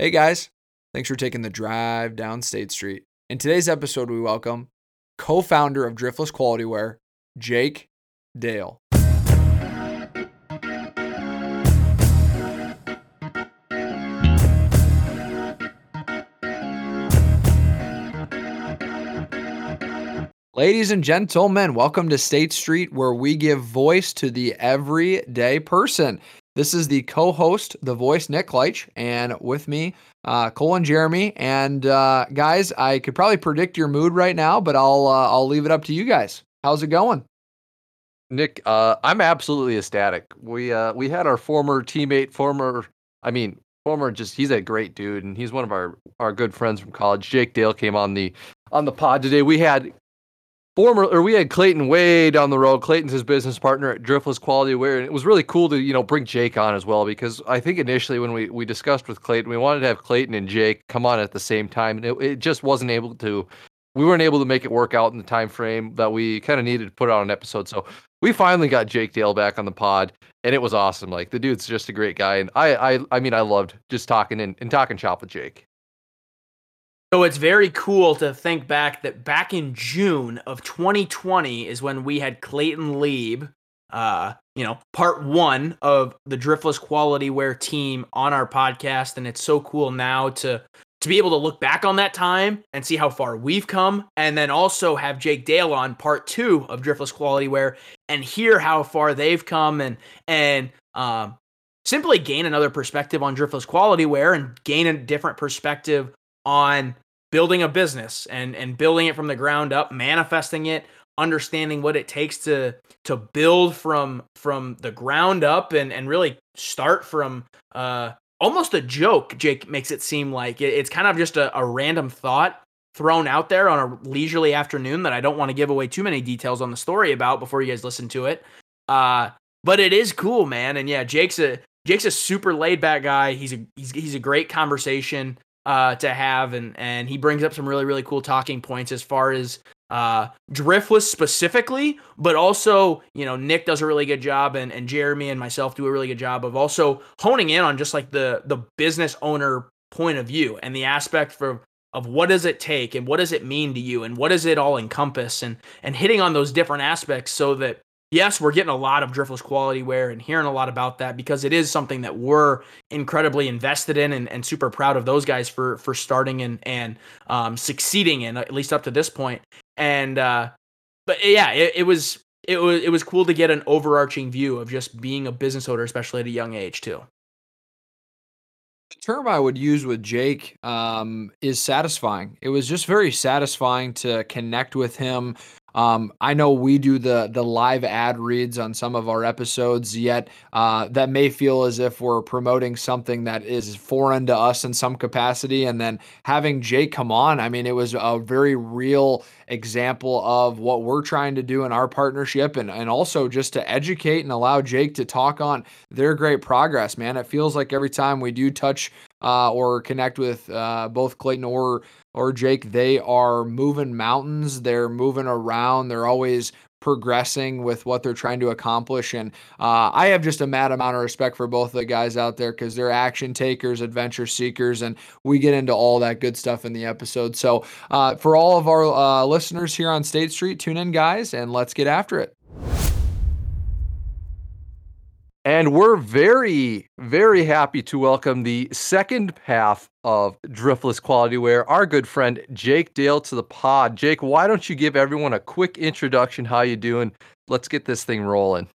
Hey guys, thanks for taking the drive down State Street. In today's episode, we welcome co founder of Driftless Quality Wear, Jake Dale. Ladies and gentlemen, welcome to State Street, where we give voice to the everyday person. This is the co-host, the voice, Nick Kleitch, and with me, uh, Cole and Jeremy. And uh, guys, I could probably predict your mood right now, but I'll uh, I'll leave it up to you guys. How's it going? Nick, uh, I'm absolutely ecstatic. We uh, we had our former teammate, former, I mean, former, just he's a great dude, and he's one of our our good friends from college. Jake Dale came on the on the pod today. We had former or we had Clayton way down the road. Clayton's his business partner at Driftless Quality Wear, and it was really cool to you know bring Jake on as well because I think initially when we we discussed with Clayton, we wanted to have Clayton and Jake come on at the same time, and it, it just wasn't able to. We weren't able to make it work out in the time frame that we kind of needed to put out an episode. So we finally got Jake Dale back on the pod, and it was awesome. Like the dude's just a great guy, and I I I mean I loved just talking and, and talking shop with Jake. So it's very cool to think back that back in June of 2020 is when we had Clayton Lieb, uh, you know, part one of the Driftless Quality Wear team on our podcast, and it's so cool now to to be able to look back on that time and see how far we've come, and then also have Jake Dale on part two of Driftless Quality Wear and hear how far they've come and and um, simply gain another perspective on Driftless Quality Wear and gain a different perspective on building a business and and building it from the ground up, manifesting it, understanding what it takes to to build from from the ground up and and really start from uh almost a joke jake makes it seem like. It's kind of just a, a random thought thrown out there on a leisurely afternoon that i don't want to give away too many details on the story about before you guys listen to it. Uh but it is cool man and yeah jake's a jake's a super laid back guy. He's a he's, he's a great conversation uh, to have, and and he brings up some really really cool talking points as far as uh, driftless specifically, but also you know Nick does a really good job, and and Jeremy and myself do a really good job of also honing in on just like the the business owner point of view and the aspect for of what does it take and what does it mean to you and what does it all encompass and and hitting on those different aspects so that yes, we're getting a lot of driftless quality wear and hearing a lot about that because it is something that we're incredibly invested in and, and super proud of those guys for for starting and and um, succeeding in at least up to this point. And uh, but yeah, it, it was it was it was cool to get an overarching view of just being a business owner, especially at a young age too. The term I would use with Jake um, is satisfying. It was just very satisfying to connect with him um, I know we do the the live ad reads on some of our episodes, yet uh, that may feel as if we're promoting something that is foreign to us in some capacity. And then having Jake come on, I mean, it was a very real example of what we're trying to do in our partnership, and and also just to educate and allow Jake to talk on their great progress. Man, it feels like every time we do touch uh, or connect with uh, both Clayton or or Jake, they are moving mountains. They're moving around. They're always progressing with what they're trying to accomplish. And uh, I have just a mad amount of respect for both of the guys out there because they're action takers, adventure seekers, and we get into all that good stuff in the episode. So uh, for all of our uh, listeners here on State Street, tune in, guys, and let's get after it. And we're very, very happy to welcome the second half of Driftless Quality Wear, our good friend Jake Dale to the pod. Jake, why don't you give everyone a quick introduction? How you doing? Let's get this thing rolling.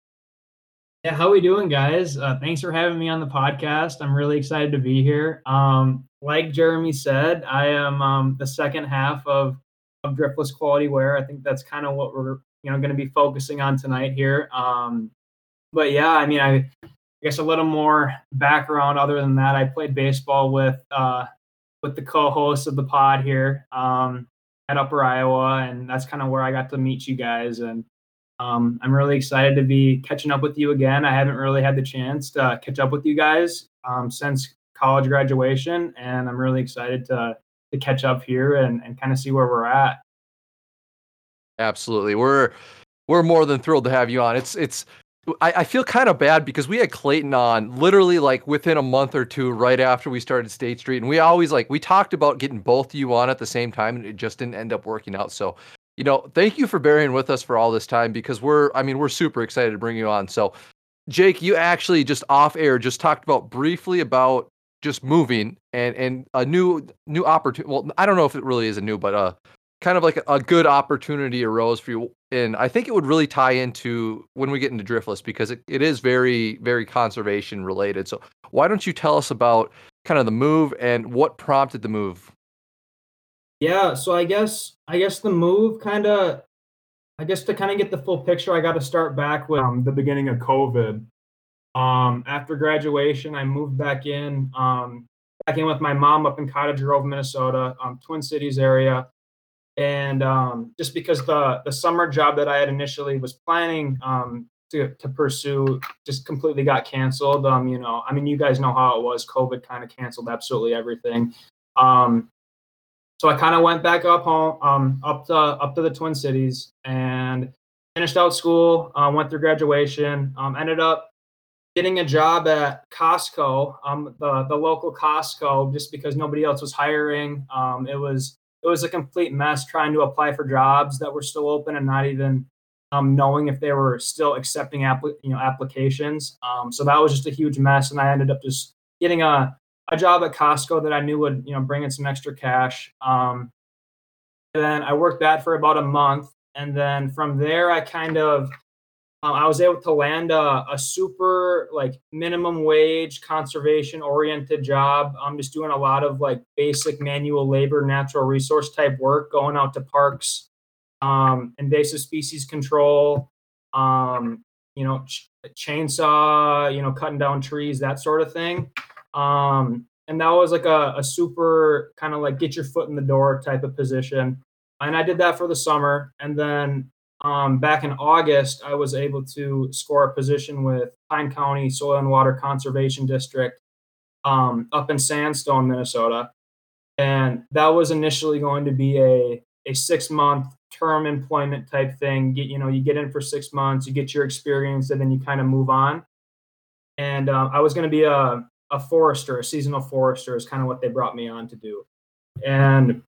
Yeah, how we doing, guys? Uh, thanks for having me on the podcast. I'm really excited to be here. Um, like Jeremy said, I am um, the second half of, of Driftless Quality Wear. I think that's kind of what we're you know going to be focusing on tonight here. Um, but yeah, I mean, I, I guess a little more background other than that. I played baseball with uh, with the co-host of the pod here um, at Upper Iowa, and that's kind of where I got to meet you guys. And um, I'm really excited to be catching up with you again. I haven't really had the chance to catch up with you guys um, since college graduation, and I'm really excited to to catch up here and, and kind of see where we're at. Absolutely, we're we're more than thrilled to have you on. It's it's I, I feel kind of bad because we had Clayton on literally like within a month or two right after we started State Street, and we always like we talked about getting both of you on at the same time, and it just didn't end up working out. So, you know, thank you for bearing with us for all this time because we're I mean we're super excited to bring you on. So, Jake, you actually just off air just talked about briefly about just moving and and a new new opportunity. Well, I don't know if it really is a new, but uh, kind of like a, good opportunity arose for you and i think it would really tie into when we get into driftless because it, it is very very conservation related. So why don't you tell us about kind of the move and what prompted the move? Yeah so i guess i guess the move kind of i guess to kind of get the full picture i got to start back with um, the beginning of covid. Um, after graduation i moved back in um, back in with my mom up in cottage grove minnesota um, twin cities area and um, just because the the summer job that I had initially was planning um, to to pursue just completely got canceled. Um, you know, I mean, you guys know how it was. COVID kind of canceled absolutely everything. Um, so I kind of went back up home, um, up to up to the Twin Cities, and finished out school. Uh, went through graduation. Um, ended up getting a job at Costco, um, the the local Costco, just because nobody else was hiring. Um, it was it was a complete mess trying to apply for jobs that were still open and not even um, knowing if they were still accepting you know applications. Um, so that was just a huge mess, and I ended up just getting a a job at Costco that I knew would you know bring in some extra cash. Um, then I worked that for about a month, and then from there I kind of um, I was able to land a, a, super like minimum wage conservation oriented job. I'm just doing a lot of like basic manual labor, natural resource type work, going out to parks, um, invasive species control, um, you know, ch- chainsaw, you know, cutting down trees, that sort of thing. Um, and that was like a, a super kind of like get your foot in the door type of position. And I did that for the summer. And then um, back in August, I was able to score a position with Pine County Soil and Water Conservation District um, up in Sandstone, Minnesota. And that was initially going to be a, a six month term employment type thing. Get, you know, you get in for six months, you get your experience, and then you kind of move on. And um, I was going to be a, a forester, a seasonal forester is kind of what they brought me on to do. And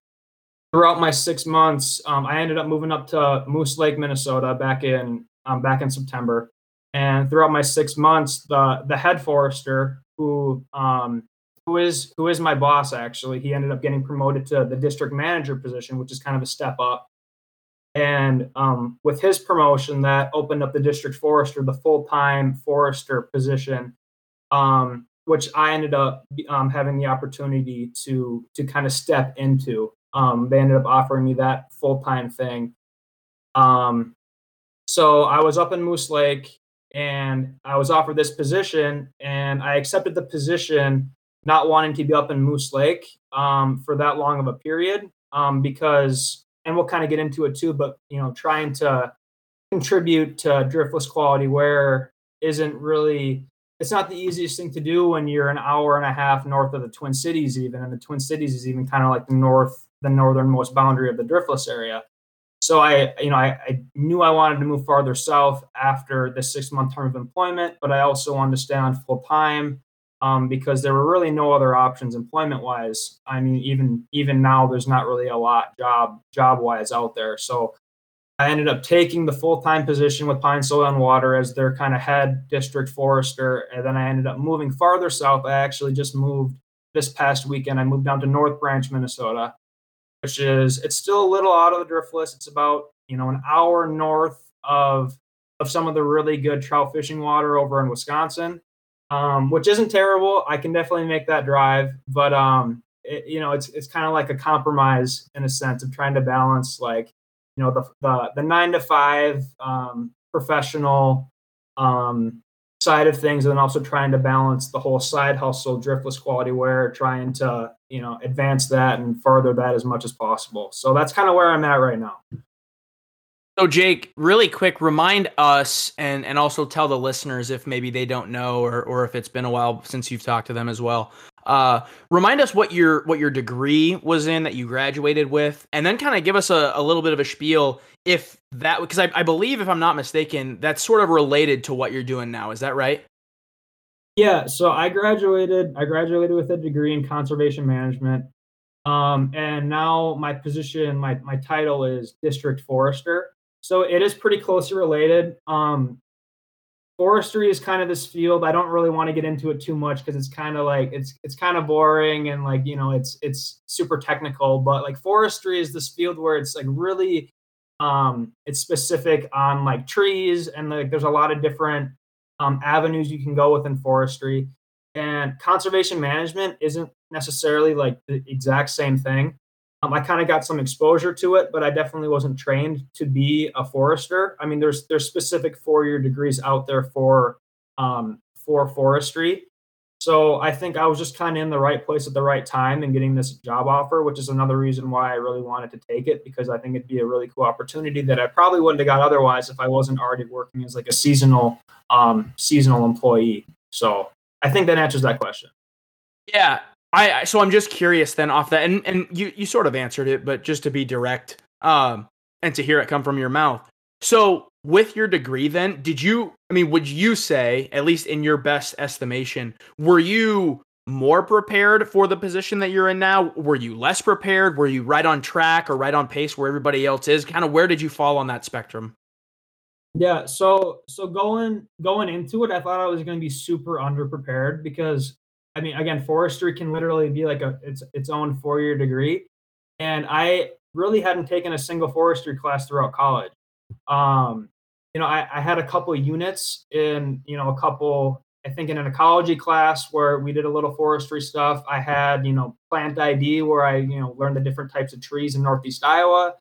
throughout my six months, um, I ended up moving up to Moose Lake, Minnesota, back in um, back in September. And throughout my six months, the the head forester, who um, who is who is my boss actually, he ended up getting promoted to the district manager position, which is kind of a step up. And um, with his promotion, that opened up the district forester, the full time forester position, um, which I ended up um, having the opportunity to to kind of step into um, they ended up offering me that full time thing. Um, so I was up in Moose Lake and I was offered this position, and I accepted the position, not wanting to be up in Moose Lake um, for that long of a period, um, because, and we'll kind of get into it too, but you know, trying to contribute to driftless quality wear isn't really it's not the easiest thing to do when you're an hour and a half north of the Twin Cities, even, and the Twin Cities is even kind of like the north the northernmost boundary of the driftless area. So I, you know, I, I knew I wanted to move farther south after the six month term of employment, but I also wanted to stay on full time um, because there were really no other options employment wise. I mean, even even now, there's not really a lot job job wise out there. So I ended up taking the full time position with Pine Soil and Water as their kind of head district forester, and then I ended up moving farther south. I actually just moved this past weekend. I moved down to North Branch, Minnesota, which is it's still a little out of the driftless. It's about you know an hour north of of some of the really good trout fishing water over in Wisconsin, um, which isn't terrible. I can definitely make that drive, but um, it, you know it's it's kind of like a compromise in a sense of trying to balance like you know the the, the nine to five um, professional um, side of things and then also trying to balance the whole side hustle driftless quality wear trying to you know advance that and further that as much as possible. So that's kind of where i'm at right now So Jake, really quick, remind us and and also tell the listeners if maybe they don't know or or if it's been a while since you've talked to them as well. Uh, remind us what your what your degree was in that you graduated with, and then kind of give us a, a little bit of a spiel if that because I, I believe if I'm not mistaken, that's sort of related to what you're doing now. Is that right? Yeah. So I graduated. I graduated with a degree in conservation management, um, and now my position, my my title is district forester. So it is pretty closely related. Um, forestry is kind of this field. I don't really want to get into it too much because it's kind of like it's it's kind of boring and like you know it's it's super technical. But like forestry is this field where it's like really um it's specific on like trees and like there's a lot of different um, avenues you can go within forestry. And conservation management isn't necessarily like the exact same thing. Um, I kind of got some exposure to it, but I definitely wasn't trained to be a forester. I mean, there's there's specific four year degrees out there for um, for forestry. So I think I was just kind of in the right place at the right time and getting this job offer, which is another reason why I really wanted to take it because I think it'd be a really cool opportunity that I probably wouldn't have got otherwise if I wasn't already working as like a seasonal um, seasonal employee. So I think that answers that question. Yeah, I so I'm just curious then off that, and and you you sort of answered it, but just to be direct, um, and to hear it come from your mouth. So with your degree, then did you? I mean, would you say, at least in your best estimation, were you more prepared for the position that you're in now? Were you less prepared? Were you right on track or right on pace where everybody else is? Kind of where did you fall on that spectrum? Yeah, so so going going into it, I thought I was going to be super underprepared because I mean, again, forestry can literally be like a its its own four year degree, and I really hadn't taken a single forestry class throughout college. Um, you know, I, I had a couple units in you know a couple. I think in an ecology class where we did a little forestry stuff. I had you know plant ID where I you know learned the different types of trees in Northeast Iowa.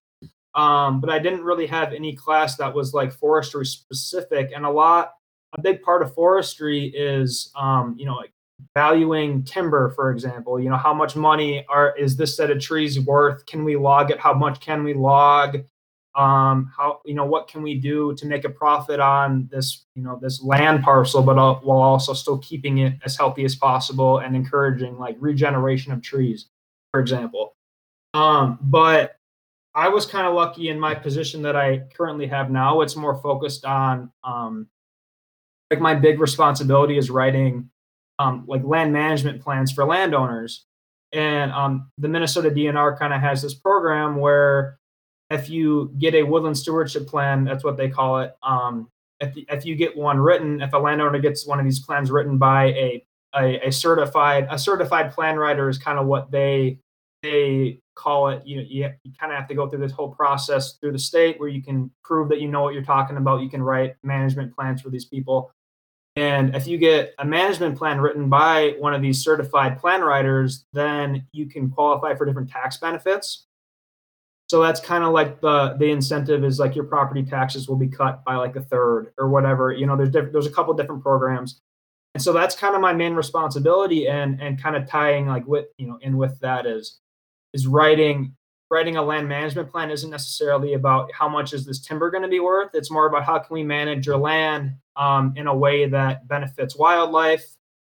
Um, but I didn't really have any class that was like forestry specific. And a lot, a big part of forestry is, um, you know, like valuing timber for example you know how much money are is this set of trees worth? Can we log it? How much can we log? Um how you know what can we do to make a profit on this you know this land parcel but uh, while also still keeping it as healthy as possible and encouraging like regeneration of trees for example. Um but i was kind of lucky in my position that i currently have now. It's more focused on um like my big responsibility is writing um, like land management plans for landowners. And um, the Minnesota DNR kind of has this program where if you get a woodland stewardship plan, that's what they call it. Um, if, if you get one written, if a landowner gets one of these plans written by a, a, a certified a certified plan writer is kind of what they they call it. You you, you kind of have to go through this whole process through the state where you can prove that you know what you're talking about. You can write management plans for these people. And if you get a management plan written by one of these certified plan writers, then you can qualify for different tax benefits. So that's kind of like the the incentive is like your property taxes will be cut by like a third or whatever. You know, there's diff- there's a couple different programs, and so that's kind of my main responsibility and and kind of tying like with you know in with that is is writing writing a land management plan isn't necessarily about how much is this timber going to be worth. It's more about how can we manage your land um, in a way that benefits wildlife.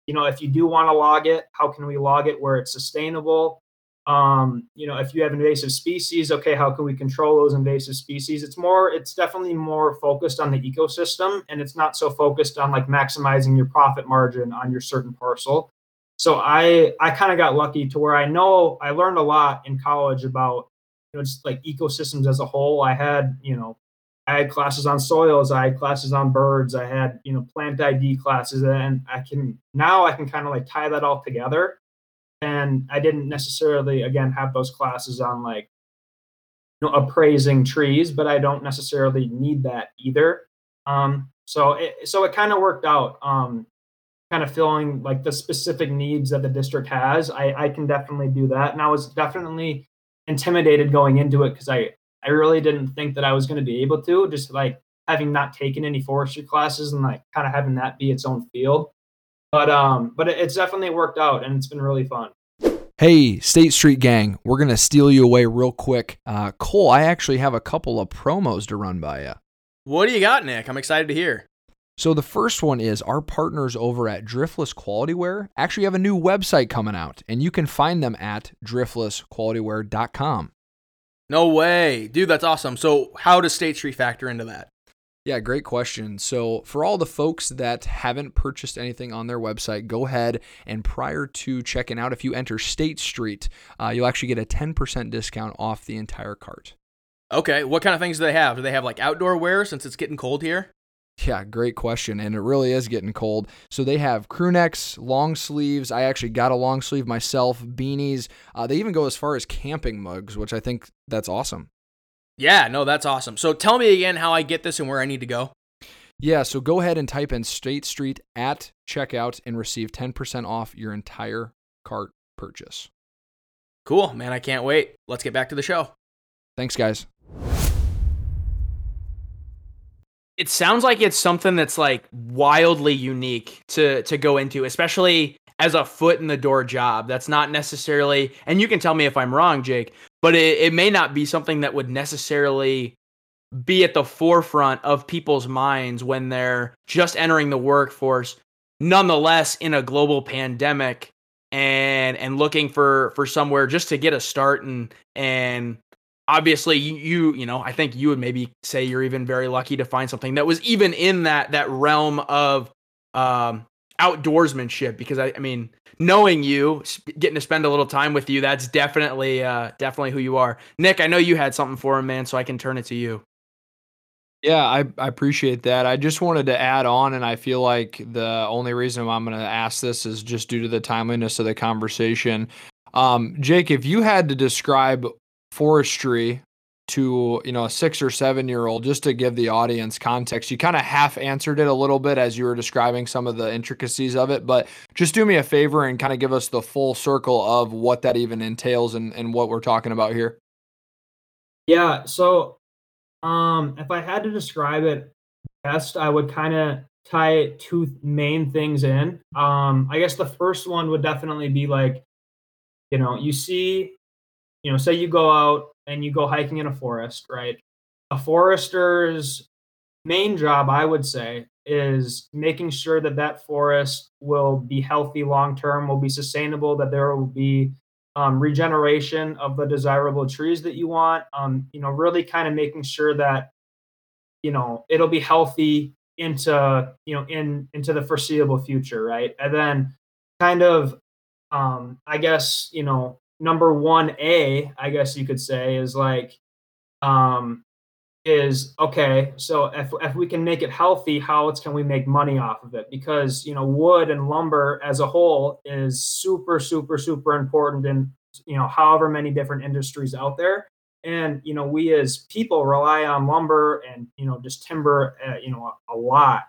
You know, if you do want to log it, how can we log it where it's sustainable? Um, you know, if you have invasive species, okay, how can we control those invasive species? It's more, it's definitely more focused on the ecosystem and it's not so focused on like maximizing your profit margin on your certain parcel. So I I kind of got lucky to where I know I learned a lot in college about you know just like ecosystems as a whole. I had you know I had classes on soils, I had classes on birds, I had you know plant ID classes, and I can now I can kind of like tie that all together. And I didn't necessarily again have those classes on like you know appraising trees, but I don't necessarily need that either. Um, so it so it kind of worked out. Um, kind of filling like the specific needs that the district has, I, I can definitely do that. And I was definitely intimidated going into it because I, I really didn't think that I was going to be able to, just like having not taken any forestry classes and like kind of having that be its own field. But um, but it's definitely worked out and it's been really fun. Hey, State Street Gang, we're going to steal you away real quick. Uh, Cole, I actually have a couple of promos to run by you. What do you got, Nick? I'm excited to hear. So, the first one is our partners over at Driftless Quality Wear actually have a new website coming out, and you can find them at driftlessqualitywear.com. No way. Dude, that's awesome. So, how does State Street factor into that? Yeah, great question. So, for all the folks that haven't purchased anything on their website, go ahead and prior to checking out, if you enter State Street, uh, you'll actually get a 10% discount off the entire cart. Okay. What kind of things do they have? Do they have like outdoor wear since it's getting cold here? Yeah, great question. And it really is getting cold. So they have crew necks, long sleeves. I actually got a long sleeve myself, beanies. Uh, they even go as far as camping mugs, which I think that's awesome. Yeah, no, that's awesome. So tell me again how I get this and where I need to go. Yeah, so go ahead and type in State Street at checkout and receive 10% off your entire cart purchase. Cool, man. I can't wait. Let's get back to the show. Thanks, guys. It sounds like it's something that's like wildly unique to to go into, especially as a foot in the door job. That's not necessarily, and you can tell me if I'm wrong, Jake, but it, it may not be something that would necessarily be at the forefront of people's minds when they're just entering the workforce nonetheless in a global pandemic and and looking for for somewhere just to get a start and and obviously you, you know i think you would maybe say you're even very lucky to find something that was even in that that realm of um outdoorsmanship because i, I mean knowing you, getting to spend a little time with you, that's definitely uh, definitely who you are. Nick, I know you had something for him, man, so I can turn it to you. Yeah, I, I appreciate that. I just wanted to add on, and I feel like the only reason I'm going to ask this is just due to the timeliness of the conversation. Um, Jake, if you had to describe forestry to you know a six or seven year old just to give the audience context. You kind of half answered it a little bit as you were describing some of the intricacies of it but just do me a favor and kind of give us the full circle of what that even entails and, and what we're talking about here. Yeah so um if i had to describe it best i would kind of tie two main things in. Um i guess the first one would definitely be like you know you see you know say you go out and you go hiking in a forest, right? A forester's main job, I would say, is making sure that that forest will be healthy long term, will be sustainable, that there will be um, regeneration of the desirable trees that you want. Um, you know, really kind of making sure that you know it'll be healthy into you know in into the foreseeable future, right? And then kind of, um, I guess you know number one A, I guess you could say, is like, um, is okay. So if if we can make it healthy, how else can we make money off of it? Because you know, wood and lumber as a whole is super, super, super important in you know however many different industries out there. And you know, we as people rely on lumber and you know just timber, uh, you know, a, a lot.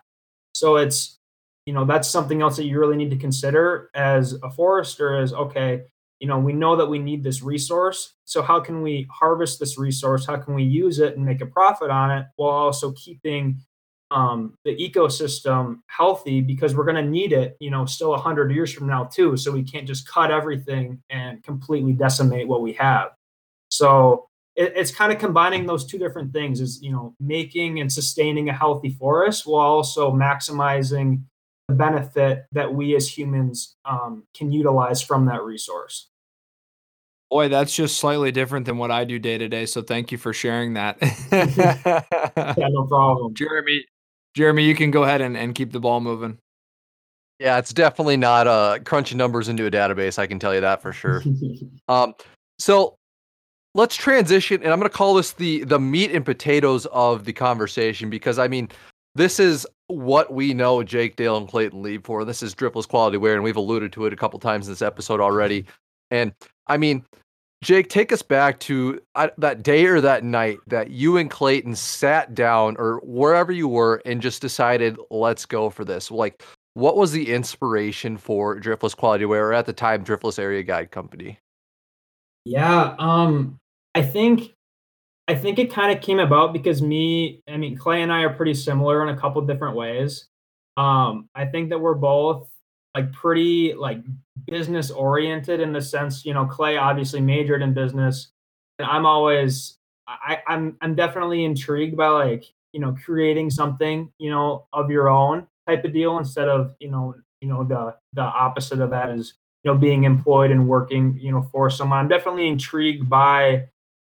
So it's you know that's something else that you really need to consider as a forester. Is okay you know we know that we need this resource. So how can we harvest this resource? How can we use it and make a profit on it while also keeping um, the ecosystem healthy? Because we're going to need it you know still 100 years from now too. So we can't just cut everything and completely decimate what we have. So it, it's kind of combining those two different things is you know making and sustaining a healthy forest while also maximizing benefit that we as humans um, can utilize from that resource. Boy, that's just slightly different than what I do day to day. So thank you for sharing that. yeah, no problem. Jeremy, Jeremy, you can go ahead and, and keep the ball moving. Yeah, it's definitely not uh, crunching numbers into a database. I can tell you that for sure. um, so let's transition, and I'm going to call this the the meat and potatoes of the conversation because I mean, this is what we know Jake Dale and Clayton Lieb for. This is Driftless Quality Wear, and we've alluded to it a couple times in this episode already. And I mean, Jake, take us back to uh, that day or that night that you and Clayton sat down or wherever you were and just decided, let's go for this. Like, what was the inspiration for Driftless Quality Wear, at the time, Driftless Area Guide Company? Yeah, um, I think I think it kind of came about because me, I mean, Clay and I are pretty similar in a couple different ways. Um, I think that we're both like pretty like business oriented in the sense, you know, Clay obviously majored in business, and I'm always I, I'm I'm definitely intrigued by like you know creating something you know of your own type of deal instead of you know you know the the opposite of that is you know being employed and working you know for someone. I'm definitely intrigued by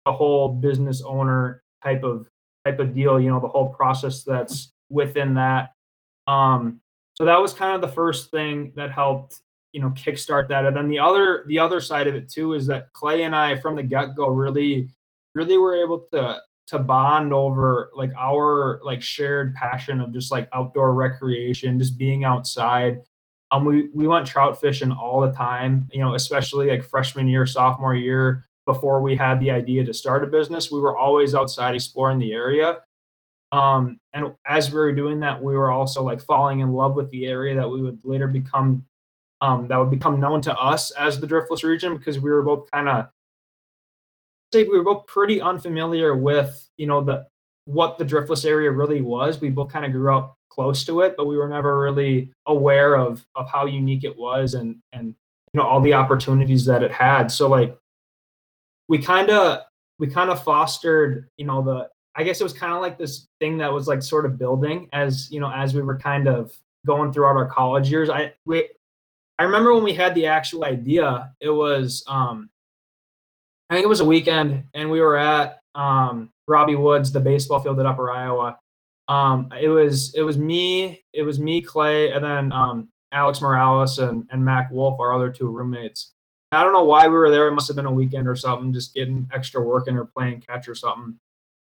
the whole business owner type of type of deal. You know the whole process that's within that. Um, so that was kind of the first thing that helped you know kickstart that. And then the other the other side of it too is that Clay and I from the get go really really were able to to bond over like our like shared passion of just like outdoor recreation, just being outside. Um, we we went trout fishing all the time, you know, especially like freshman year, sophomore year, before we had the idea to start a business. We were always outside exploring the area. Um, and as we were doing that, we were also like falling in love with the area that we would later become, um, that would become known to us as the Driftless region because we were both kind of say we were both pretty unfamiliar with you know the what the driftless area really was. We both kind of grew up close to it, but we were never really aware of of how unique it was and and you know all the opportunities that it had. So like we kind of we kind of fostered you know the I guess it was kind of like this thing that was like sort of building as you know as we were kind of going throughout our college years. I we I remember when we had the actual idea, it was um I think it was a weekend, and we were at um, Robbie Woods, the baseball field at Upper Iowa. Um, it was it was me, it was me, Clay, and then um, Alex Morales and, and Mac Wolf, our other two roommates. I don't know why we were there. It must have been a weekend or something, just getting extra work in or playing catch or something.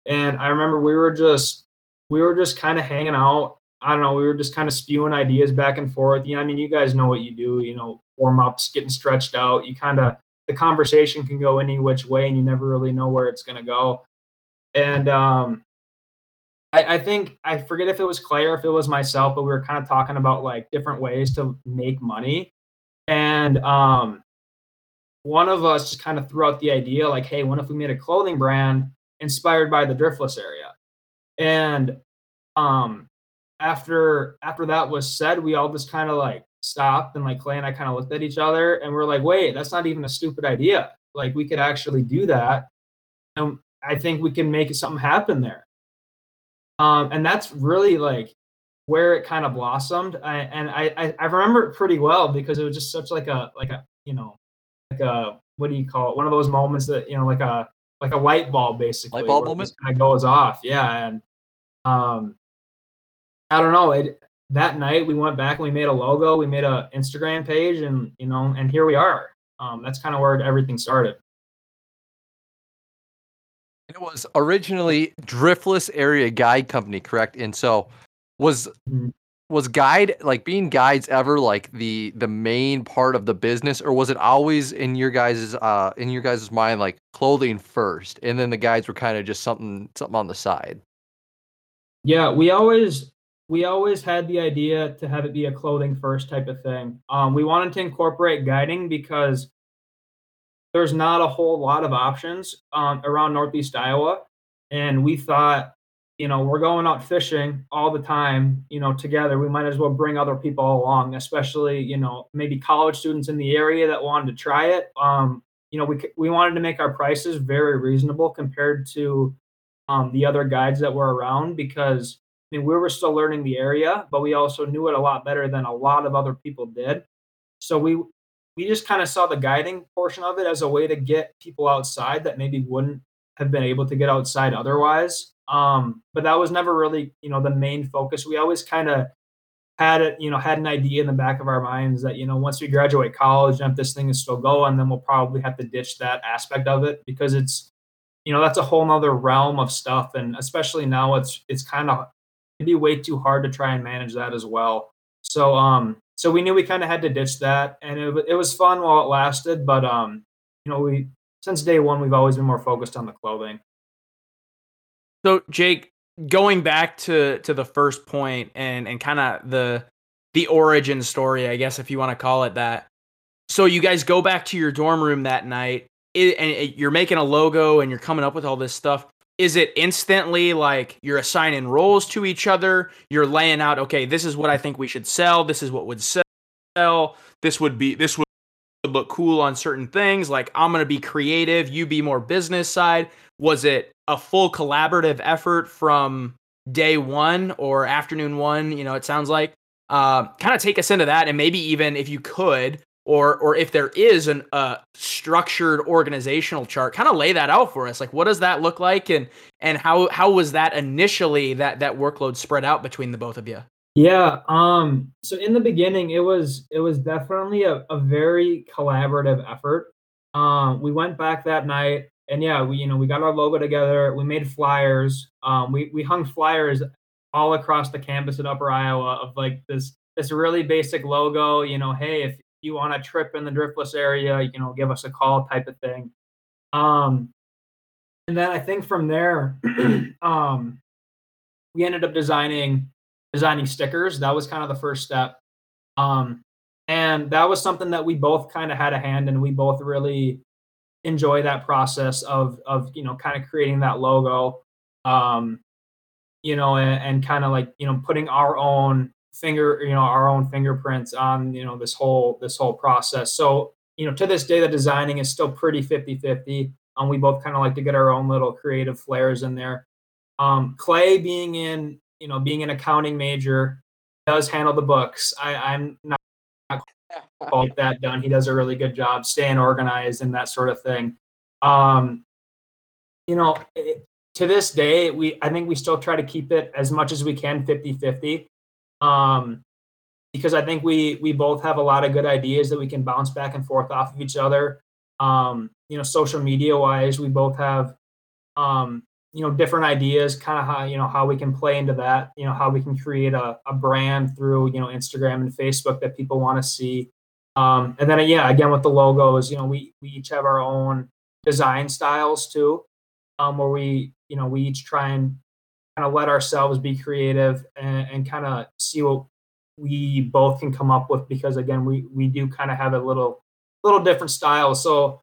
And I remember we were just we were just kind of hanging out. I don't know. We were just kind of spewing ideas back and forth. You know, I mean, you guys know what you do. You know, warm ups, getting stretched out. You kind of the conversation can go any which way and you never really know where it's going to go. And um, I, I, think, I forget if it was Clay or if it was myself, but we were kind of talking about like different ways to make money. And um, one of us just kind of threw out the idea like, hey, what if we made a clothing brand inspired by the Driftless area? And um, after after that was said, we all just kind of like stopped and like Clay and I kind of looked at each other and we're like, wait, that's not even a stupid idea. Like we could actually do that. And I think we can make something happen there. Um, and that's really like where it kind of blossomed. I, and I, I, remember it pretty well because it was just such like a, like a, you know, like a, what do you call it? One of those moments that, you know, like a, like a light bulb basically. Light bulb moment? Kind of goes off. Yeah. And, um, I don't know. It, that night we went back and we made a logo, we made a Instagram page, and you know, and here we are. Um, that's kind of where everything started. It was originally Driftless Area Guide Company, correct? And so was mm-hmm. Was guide like being guides ever like the the main part of the business, or was it always in your guys's uh in your guys's mind like clothing first, and then the guides were kind of just something something on the side? Yeah, we always we always had the idea to have it be a clothing first type of thing. Um, we wanted to incorporate guiding because there's not a whole lot of options um, around Northeast Iowa. And we thought, you know, we're going out fishing all the time, you know, together. We might as well bring other people along, especially, you know, maybe college students in the area that wanted to try it. Um, you know, we, we wanted to make our prices very reasonable compared to um, the other guides that were around because I mean, we were still learning the area, but we also knew it a lot better than a lot of other people did. So we we just kind of saw the guiding portion of it as a way to get people outside that maybe wouldn't have been able to get outside otherwise. Um, but that was never really, you know, the main focus. We always kind of had it, you know, had an idea in the back of our minds that, you know, once we graduate college and if this thing is still going, then we'll probably have to ditch that aspect of it because it's, you know, that's a whole nother realm of stuff. And especially now it's it's kind of it'd be way too hard to try and manage that as well. So um so we knew we kind of had to ditch that and it, it was fun while it lasted, but um you know we since day one we've always been more focused on the clothing. So Jake, going back to to the first point and and kind of the the origin story, I guess if you want to call it that. So you guys go back to your dorm room that night it, and it, you're making a logo and you're coming up with all this stuff is it instantly like you're assigning roles to each other you're laying out okay this is what i think we should sell this is what would sell. This would be this would look cool on certain things. Like I'm gonna be creative, you be more business side. Was it a full collaborative effort from day one or afternoon one? You know, it sounds like. Uh, kind of take us into that, and maybe even if you could, or or if there is an uh, structured organizational chart, kind of lay that out for us. Like, what does that look like, and and how how was that initially that that workload spread out between the both of you? Yeah. Um, so in the beginning, it was it was definitely a, a very collaborative effort. Um, we went back that night, and yeah, we you know we got our logo together. We made flyers. Um, we we hung flyers all across the campus in Upper Iowa of like this this really basic logo. You know, hey, if you want a trip in the Driftless area, you know, give us a call type of thing. Um, and then I think from there, um, we ended up designing designing stickers. That was kind of the first step. Um, and that was something that we both kind of had a hand in. We both really enjoy that process of of you know kind of creating that logo, um, you know, and, and kind of like you know putting our own finger you know our own fingerprints on you know this whole this whole process. So you know to this day the designing is still pretty 50 50 um, we both kind of like to get our own little creative flares in there um, clay being in you know, being an accounting major, does handle the books. I, I'm not quite that done. He does a really good job staying organized and that sort of thing. Um, you know, it, to this day, we I think we still try to keep it as much as we can 50-50. Um, because I think we we both have a lot of good ideas that we can bounce back and forth off of each other. Um, you know, social media wise, we both have um, you know different ideas kind of how you know how we can play into that you know how we can create a, a brand through you know instagram and facebook that people want to see. Um, and then yeah again with the logos you know we we each have our own design styles too um, where we you know we each try and kind of let ourselves be creative and, and kind of see what we both can come up with because again we we do kind of have a little little different style. So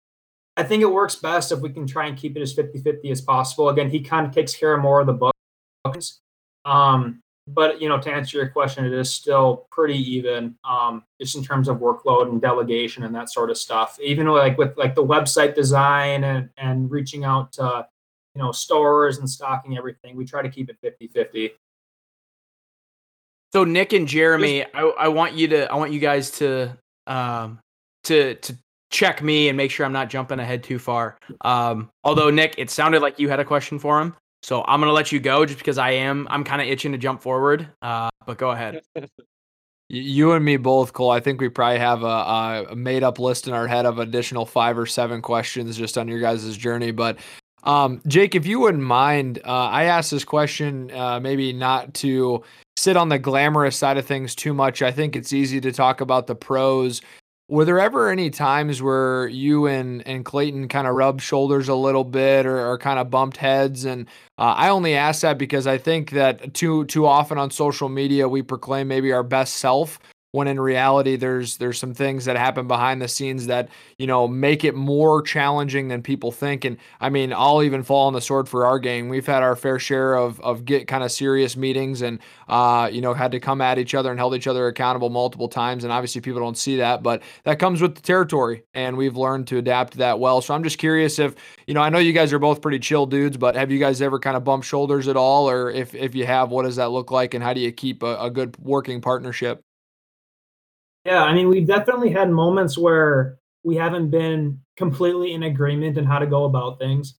I think it works best if we can try and keep it as 50 50 as possible. Again, he kind of takes care of more of the books. Um, but you know, to answer your question, it is still pretty even, um, just in terms of workload and delegation and that sort of stuff. Even like with like the website design and and reaching out to you know stores and stocking everything, we try to keep it 50 50. So Nick and Jeremy, I, I want you to I want you guys to um to to check me and make sure I'm not jumping ahead too far. Um, although Nick, it sounded like you had a question for him, so I'm gonna let you go just because I am I'm kind of itching to jump forward. Uh, but go ahead. You and me both, Cole. I think we probably have a, a made up list in our head of additional five or seven questions just on your guys' journey. But um, Jake, if you wouldn't mind, uh, I asked this question uh, maybe not to sit on the glamorous side of things too much. I think it's easy to talk about the pros were there ever any times where you and, and Clayton kind of rubbed shoulders a little bit or, or kind of bumped heads? And uh, I only ask that because I think that too too often on social media we proclaim maybe our best self when in reality there's there's some things that happen behind the scenes that you know make it more challenging than people think. And i mean i'll even fall on the sword for our gang we've had our fair share of of get kind of serious meetings and uh you know had to come at each other and held each other accountable multiple times. And obviously people don't see that but that comes with the territory and we've learned to adapt that well. So i'm just curious if you know i know you guys are both pretty chill dudes but have you guys ever kind of bumped shoulders at all? Or if if you have what does that look like? And how do you keep a, a good working partnership yeah, I mean, we've definitely had moments where we haven't been completely in agreement in how to go about things.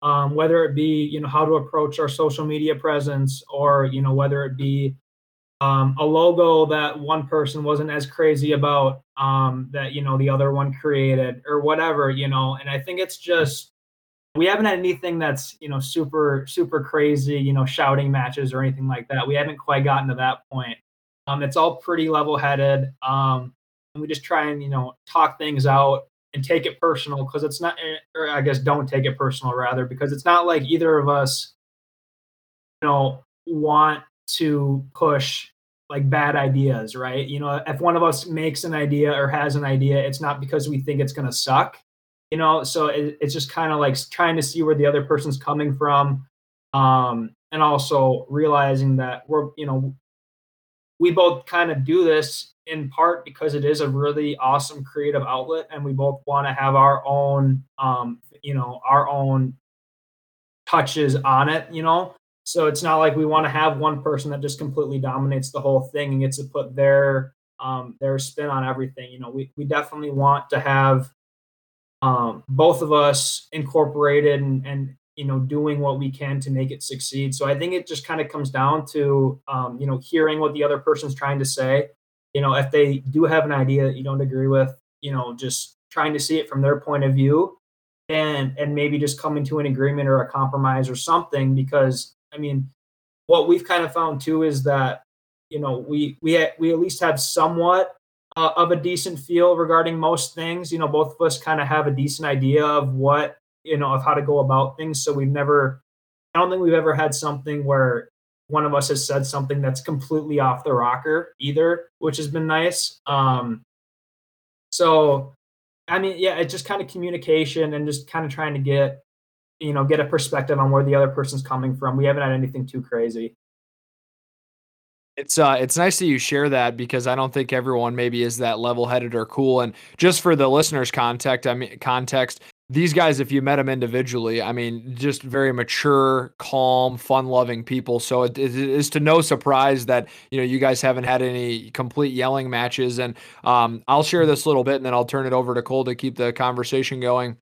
Um, whether it be, you know, how to approach our social media presence or, you know, whether it be um, a logo that one person wasn't as crazy about um, that, you know, the other one created or whatever, you know, and I think it's just, we haven't had anything that's, you know, super, super crazy, you know, shouting matches or anything like that. We haven't quite gotten to that point. Um, it's all pretty level headed. Um, and we just try and, you know, talk things out and take it personal because it's not, eh, or I guess don't take it personal rather, because it's not like either of us, you know, want to push like bad ideas, right? You know, if one of us makes an idea or has an idea, it's not because we think it's going to suck, you know? So it, it's just kind of like trying to see where the other person's coming from. Um, and also realizing that we're, you know, we both kind of do this in part because it is a really awesome creative outlet and we both want to have our own um, you know our own touches on it you know? So it's not like we want to have one person that just completely dominates the whole thing and gets to put their um, their spin on everything you know? We, we definitely want to have um, both of us incorporated and, and you know doing what we can to make it succeed. So i think it just kind of comes down to um, you know hearing what the other person's trying to say. You know if they do have an idea that you don't agree with you know just trying to see it from their point of view and and maybe just coming to an agreement or a compromise or something because i mean what we've kind of found too is that you know we we we at least have somewhat uh, of a decent feel regarding most things. You know both of us kind of have a decent idea of what you know of how to go about things. So we've never i don't think we've ever had something where one of us has said something that's completely off the rocker either which has been nice. Um so i mean yeah it's just kind of communication and just kind of trying to get you know get a perspective on where the other person's coming from. We haven't had anything too crazy. It's uh it's nice that you share that because I don't think everyone maybe is that level headed or cool. And just for the listeners' context, I mean context, these guys, if you met them individually, I mean, just very mature, calm, fun-loving people. So it, it is to no surprise that you know you guys haven't had any complete yelling matches. And um, I'll share this little bit, and then I'll turn it over to Cole to keep the conversation going.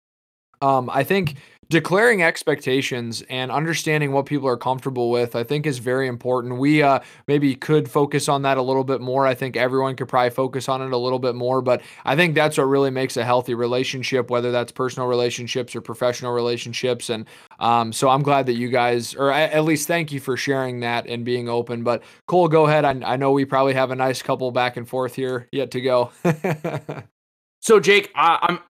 Um, I think declaring expectations and understanding what people are comfortable with i think is very important. We uh, maybe could focus on that a little bit more. I think everyone could probably focus on it a little bit more but i think that's what really makes a healthy relationship whether that's personal relationships or professional relationships. And um, so i'm glad that you guys or at least thank you for sharing that and being open. But cole go ahead. I, I know we probably have a nice couple back and forth here yet to go. So jake I, i'm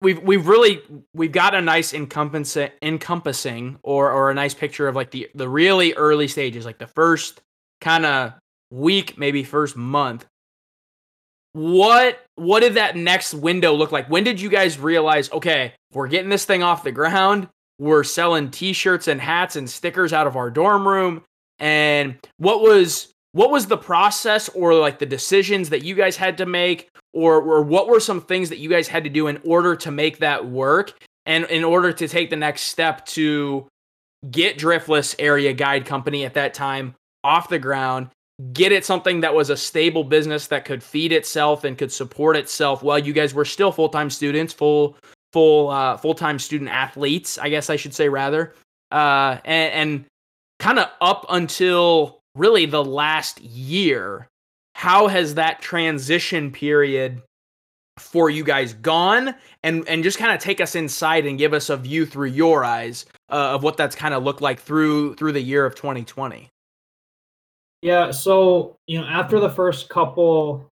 we've we've really we've got a nice encompassing encompassing or or a nice picture of like the the really early stages, like the first kind of week, maybe first month. What what did that next window look like? When did you guys realize, okay, we're getting this thing off the ground? We're selling t-shirts and hats and stickers out of our dorm room. And what was what was the process or like the decisions that you guys had to make? Or, or what were some things that you guys had to do in order to make that work? And in order to take the next step to get driftless area guide company at that time off the ground get it something that was a stable business that could feed itself and could support itself while you guys were still full-time students full full uh, full-time student athletes i guess i should say rather uh, and, and kind of up until really the last year. How has that transition period for you guys gone? And and just kind of take us inside and give us a view through your eyes uh, of what that's kind of looked like through through the year of 2020. Yeah, so you know, after the first couple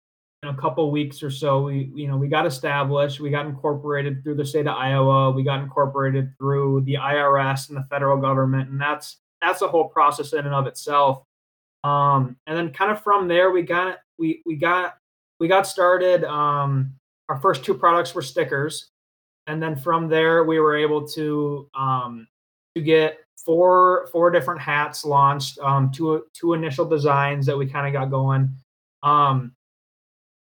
you know, couple weeks or so, we you know we got established, we got incorporated through the state of Iowa, we got incorporated through the IRS and the federal government, and that's that's a whole process in and of itself. Um, and then kind of from there, we got we we got we got started. Um, our first two products were stickers, and then from there, we were able to um, to get four four different hats launched. Um, two two initial designs that we kind of got going. Um,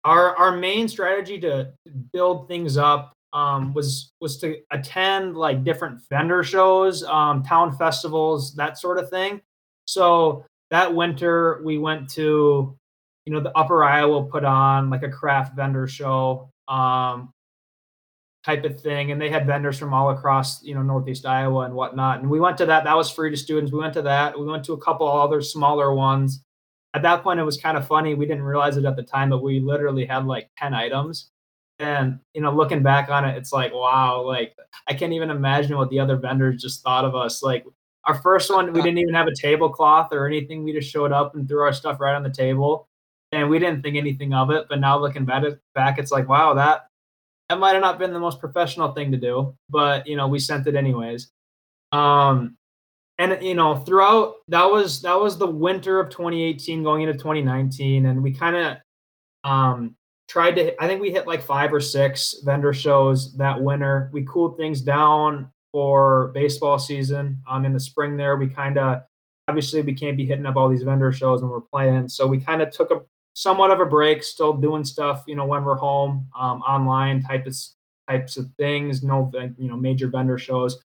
our our main strategy to build things up um, was was to attend like different vendor shows, um, town festivals, that sort of thing. So that winter we went to you know the upper iowa put on like a craft vendor show um type of thing and they had vendors from all across you know northeast iowa and whatnot and we went to that. That was free to students. We went to that. We went to a couple other smaller ones. At that point it was kind of funny. We didn't realize it at the time but we literally had like 10 items. And you know looking back on it it's like wow like i can't even imagine what the other vendors just thought of us like our first one, we didn't even have a tablecloth or anything. We just showed up and threw our stuff right on the table, and we didn't think anything of it. But now looking back, it's like, wow, that that might have not been the most professional thing to do, but you know, we sent it anyways. Um, and you know, throughout that was that was the winter of 2018 going into 2019, and we kind of um tried to. I think we hit like five or six vendor shows that winter. We cooled things down for baseball season. Um, in the spring there, we kind of obviously we can't be hitting up all these vendor shows when we're playing. So we kind of took a somewhat of a break, still doing stuff, you know, when we're home, um, online type of types of things. No, you know, major vendor shows.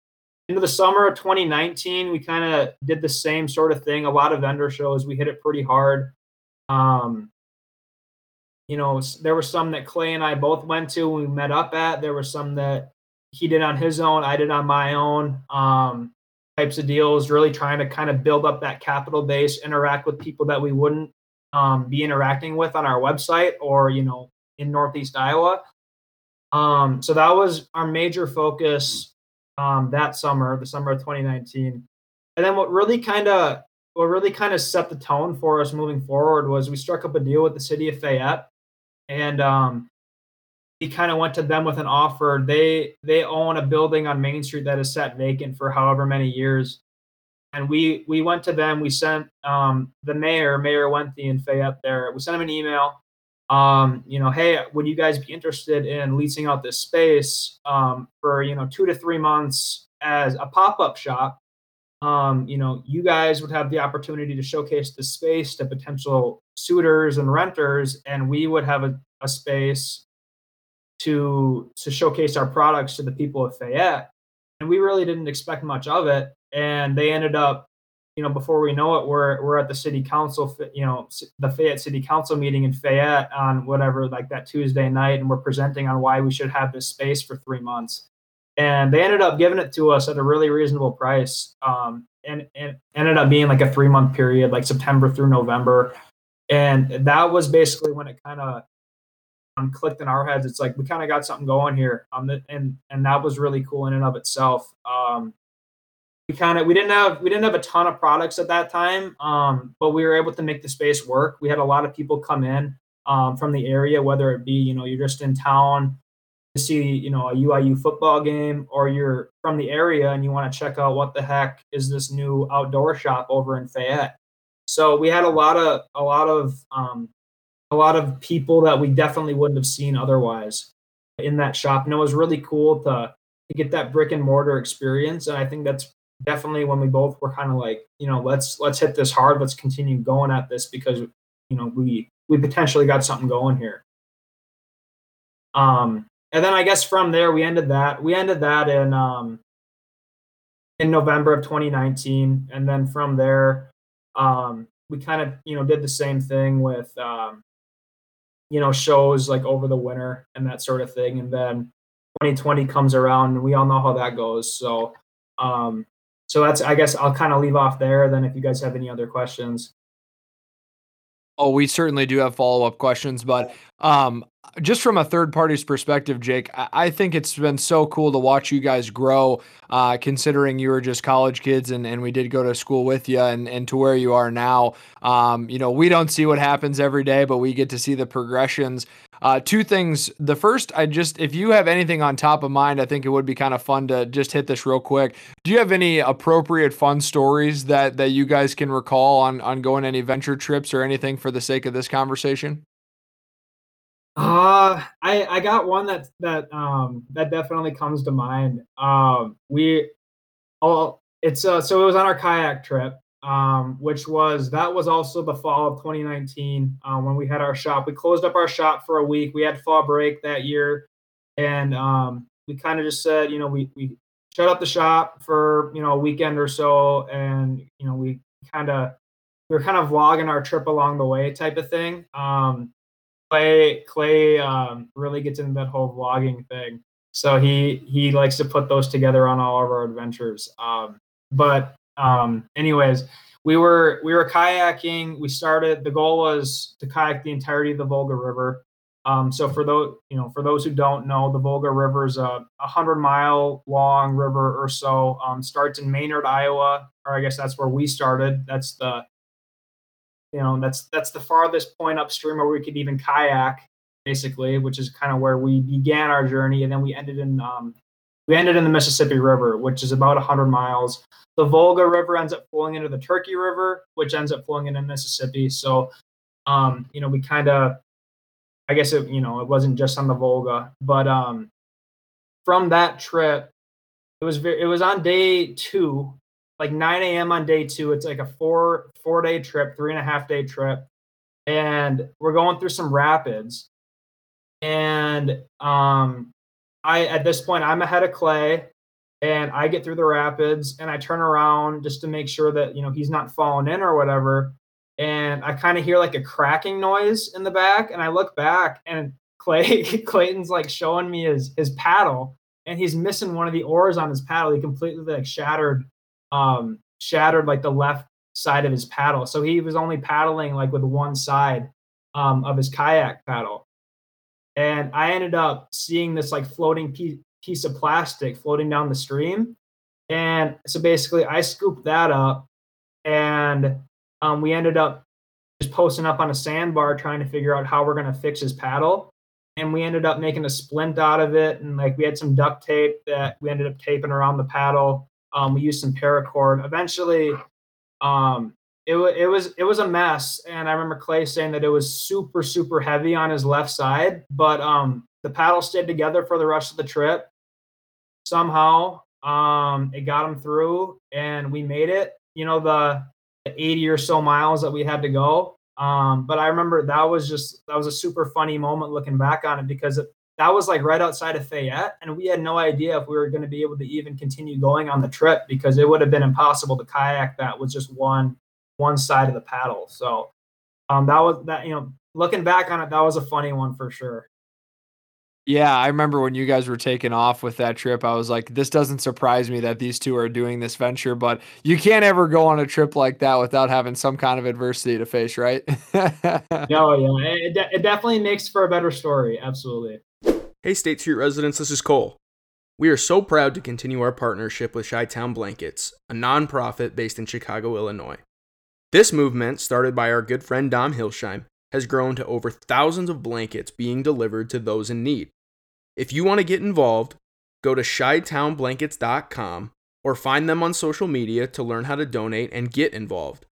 Into the summer of 2019, we kind of did the same sort of thing. A lot of vendor shows. We hit it pretty hard. Um, you know, there were some that Clay and I both went to. We met up at. There were some that he did on his own. I did on my own. Um, types of deals. Really trying to kind of build up that capital base, interact with people that we wouldn't um, be interacting with on our website or you know in Northeast Iowa. Um, so that was our major focus um, that summer, the summer of 2019. And then what really kind of what really kind of set the tone for us moving forward was we struck up a deal with the city of Fayette, and um, we kind of went to them with an offer. They they own a building on Main Street that is set vacant for however many years, and we we went to them. We sent um, the mayor, Mayor Wenthe in up There, we sent him an email. Um, you know, hey, would you guys be interested in leasing out this space um, for you know two to three months as a pop up shop? Um, you know, you guys would have the opportunity to showcase the space to potential suitors and renters, and we would have a, a space to to showcase our products to the people of Fayette. And we really didn't expect much of it. And they ended up, you know, before we know it, we're we're at the city council, you know, the Fayette City Council meeting in Fayette on whatever like that Tuesday night, and we're presenting on why we should have this space for three months. And they ended up giving it to us at a really reasonable price. Um, and, and ended up being like a three month period, like September through November. And that was basically when it kind of clicked in our heads. It's like we kind of got something going here, um, and and that was really cool in and of itself. Um, we kind of we didn't have we didn't have a ton of products at that time, um, but we were able to make the space work. We had a lot of people come in um, from the area, whether it be you know you're just in town to see you know a UIU football game, or you're from the area and you want to check out what the heck is this new outdoor shop over in Fayette. So we had a lot of a lot of um, a lot of people that we definitely wouldn't have seen otherwise in that shop. And it was really cool to, to get that brick and mortar experience. And I think that's definitely when we both were kind of like, you know, let's let's hit this hard. Let's continue going at this because you know we we potentially got something going here. Um, and then I guess from there we ended that. We ended that in um in November of 2019, and then from there, um, we kind of you know did the same thing with um, you know, shows like over the winter and that sort of thing. And then 2020 comes around and we all know how that goes. So, um, so that's, I guess I'll kind of leave off there. Then if you guys have any other questions. Oh, we certainly do have follow up questions, but um, just from a third party's perspective, Jake, I think it's been so cool to watch you guys grow, uh, considering you were just college kids and, and we did go to school with you and, and to where you are now. Um, you know, we don't see what happens every day, but we get to see the progressions. Uh, two things. The first, I just, if you have anything on top of mind, I think it would be kind of fun to just hit this real quick. Do you have any appropriate fun stories that, that you guys can recall on, on going any venture trips or anything for the sake of this conversation? Uh, I I got one that that um that definitely comes to mind. Um, we oh it's uh so it was on our kayak trip. Um, which was that was also the fall of 2019 um, when we had our shop. We closed up our shop for a week. We had fall break that year, and um, we kind of just said, you know, we we shut up the shop for you know a weekend or so, and you know we kind of we were kind of vlogging our trip along the way type of thing. Um, Clay Clay um, really gets into that whole vlogging thing. So he he likes to put those together on all of our adventures. Um, but um, anyways, we were we were kayaking. We started. The goal was to kayak the entirety of the Volga River. Um, so for those you know for those who don't know, the Volga River is a, a hundred mile long river or so. Um, starts in Maynard, Iowa, or I guess that's where we started. That's the you know that's that's the farthest point upstream where we could even kayak basically which is kind of where we began our journey and then we ended in um, we ended in the mississippi river which is about 100 miles. The volga river ends up flowing into the turkey river which ends up flowing into mississippi so um, you know we kind of i guess it you know it wasn't just on the volga but um, from that trip it was very, it was on day two like 9 a.m. on day two. It's like a four four day trip, three and a half day trip, and we're going through some rapids. And um, I at this point I'm ahead of Clay, and I get through the rapids, and I turn around just to make sure that you know he's not falling in or whatever. And I kind of hear like a cracking noise in the back, and I look back, and Clay Clayton's like showing me his his paddle, and he's missing one of the oars on his paddle. He completely like shattered um, shattered like the left side of his paddle. So he was only paddling like with one side um, of his kayak paddle. And I ended up seeing this like floating piece, of plastic floating down the stream. And so basically, I scooped that up and um, we ended up just posting up on a sandbar trying to figure out how we're going to fix his paddle. And we ended up making a splint out of it. And like we had some duct tape that we ended up taping around the paddle um, we used some paracord. Eventually, um, it, w- it was it was a mess, and I remember Clay saying that it was super super heavy on his left side, but um, the paddle stayed together for the rest of the trip. Somehow, um, it got him through, and we made it. You know the, the 80 or so miles that we had to go. Um, but I remember that was just that was a super funny moment looking back on it because it, that was like right outside of Fayette, and we had no idea if we were going to be able to even continue going on the trip because it would have been impossible to kayak that with just one one side of the paddle. So um, that was that you know looking back on it, that was a funny one for sure. Yeah, I remember when you guys were taking off with that trip, I was like, this doesn't surprise me that these two are doing this venture, but you can't ever go on a trip like that without having some kind of adversity to face, right? no, yeah, it, it definitely makes for a better story. Absolutely. Hey, State Street residents, this is Cole. We are so proud to continue our partnership with Chi Town Blankets, a nonprofit based in Chicago, Illinois. This movement, started by our good friend Dom Hilsheim, has grown to over thousands of blankets being delivered to those in need. If you want to get involved, go to chitownblankets.com or find them on social media to learn how to donate and get involved.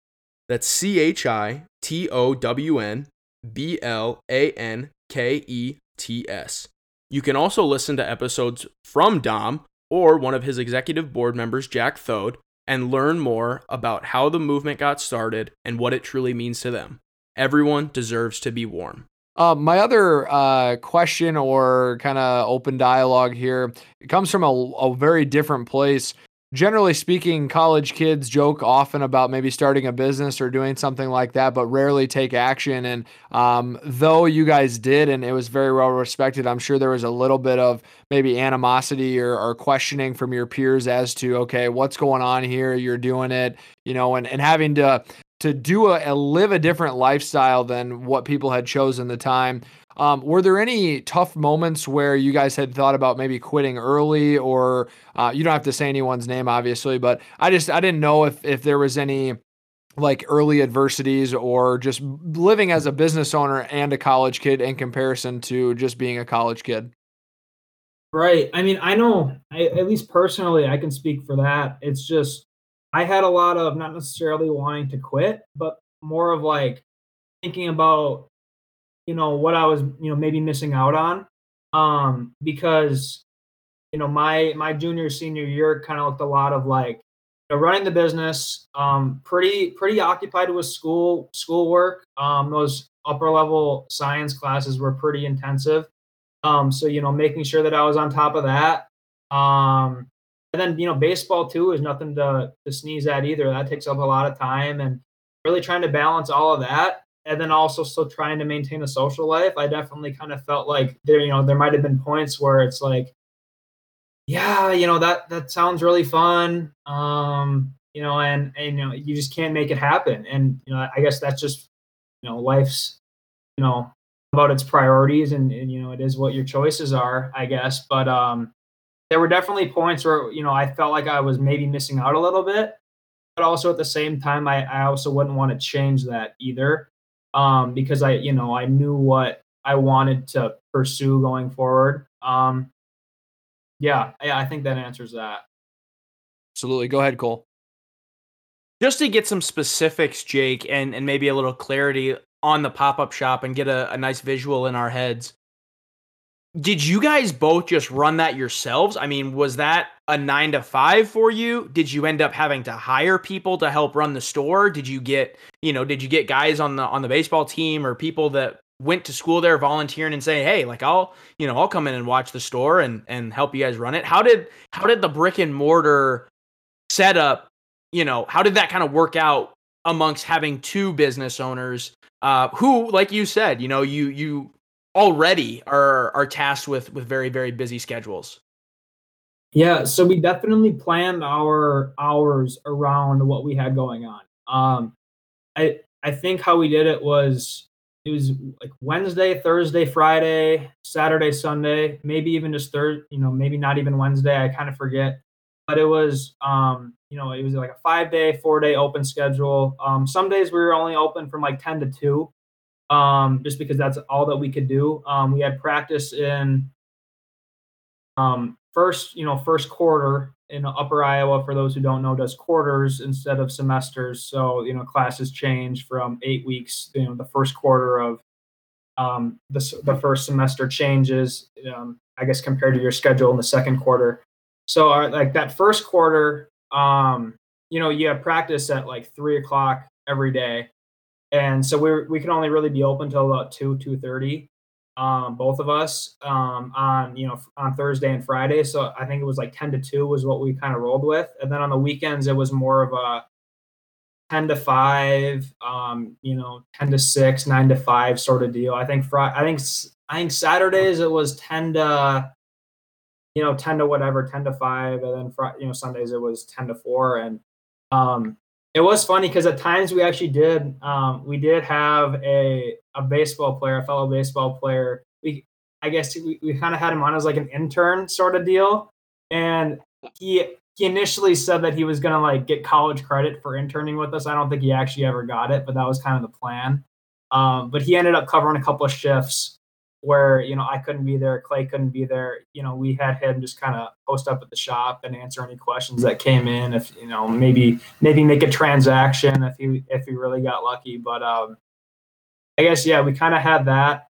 That's C H I T O W N B L A N K E T S. You can also listen to episodes from Dom or one of his executive board members, Jack Thode, and learn more about how the movement got started and what it truly means to them. Everyone deserves to be warm. Uh, my other uh, question or kind of open dialogue here it comes from a, a very different place generally speaking, college kids joke often about maybe starting a business or doing something like that, but rarely take action. And um, though you guys did, and it was very well respected, I'm sure there was a little bit of maybe animosity or, or questioning from your peers as to, okay, what's going on here? You're doing it, you know, and, and having to to do a, a live a different lifestyle than what people had chosen the time um, were there any tough moments where you guys had thought about maybe quitting early, or uh, you don't have to say anyone's name, obviously, but I just I didn't know if if there was any like early adversities or just living as a business owner and a college kid in comparison to just being a college kid. Right. I mean, I know, I, at least personally, I can speak for that. It's just, I had a lot of not necessarily wanting to quit, but more of like thinking about you know what I was you know maybe missing out on um because you know my my junior senior year kind of looked a lot of like you know, running the business um pretty pretty occupied with school schoolwork. Um those upper level science classes were pretty intensive. Um so you know making sure that I was on top of that. Um and then you know baseball too is nothing to to sneeze at either. That takes up a lot of time and really trying to balance all of that and then also still trying to maintain a social life. I definitely kind of felt like there, you know, there might have been points where it's like, yeah, you know, that that sounds really fun. Um, you know, and, and you know, you just can't make it happen. And you know, I guess that's just, you know, life's, you know, about its priorities and, and you know, it is what your choices are, I guess. But um there were definitely points where, you know, I felt like I was maybe missing out a little bit. But also at the same time, I, I also wouldn't want to change that either um, because I, you know, I knew what I wanted to pursue going forward. Um, yeah, yeah, I think that answers that. Absolutely. Go ahead, Cole. Just to get some specifics, Jake, and, and maybe a little clarity on the pop up shop and get a, a nice visual in our heads. Did you guys both just run that yourselves? I mean, was that a nine to five for you? Did you end up having to hire people to help run the store? Did you get, you know, did you get guys on the on the baseball team or people that went to school there volunteering and say, hey, like I'll, you know, I'll come in and watch the store and and help you guys run it? How did how did the brick and mortar setup, you know, how did that kind of work out amongst having two business owners uh, who, like you said, you know, you you already are are tasked with with very very busy schedules. Yeah, so we definitely planned our hours around what we had going on. Um, I I think how we did it was it was like Wednesday, Thursday, Friday, Saturday, Sunday, maybe even just third, you know, maybe not even Wednesday. I kind of forget, but it was um, you know, it was like a five day, four day open schedule. Um, some days we were only open from like ten to two um, just because that's all that we could do. Um, we had practice in um, first, you know, first quarter in Upper Iowa. For those who don't know, does quarters instead of semesters. So you know, classes change from eight weeks. You know, the first quarter of um, the the first semester changes. Um, I guess compared to your schedule in the second quarter. So our, like that first quarter, um, you know, you have practice at like three o'clock every day and so we we can only really be open till about two two thirty, um, both of us um, on you know on Thursday and Friday. So I think it was like ten to two was what we kind of rolled with, and then on the weekends it was more of a ten to five, um, you know, ten to six, nine to five sort of deal. I think Friday, I think I think Saturdays it was ten to you know 10 to whatever 10 to 5 and then you know sundays it was 10 to 4 and um it was funny because at times we actually did um, we did have a a baseball player, a fellow baseball player. We I guess we, we kind of had him on as like an intern sort of deal, and he he initially said that he was gonna like get college credit for interning with us. I don't think he actually ever got it, but that was kind of the plan. Um, but he ended up covering a couple of shifts where you know I couldn't be there, Clay couldn't be there. You know, we had him just kind of post up at the shop and answer any questions that came in. If you know, maybe maybe make a transaction if he if he really got lucky. But um, I guess yeah, we kind of had that.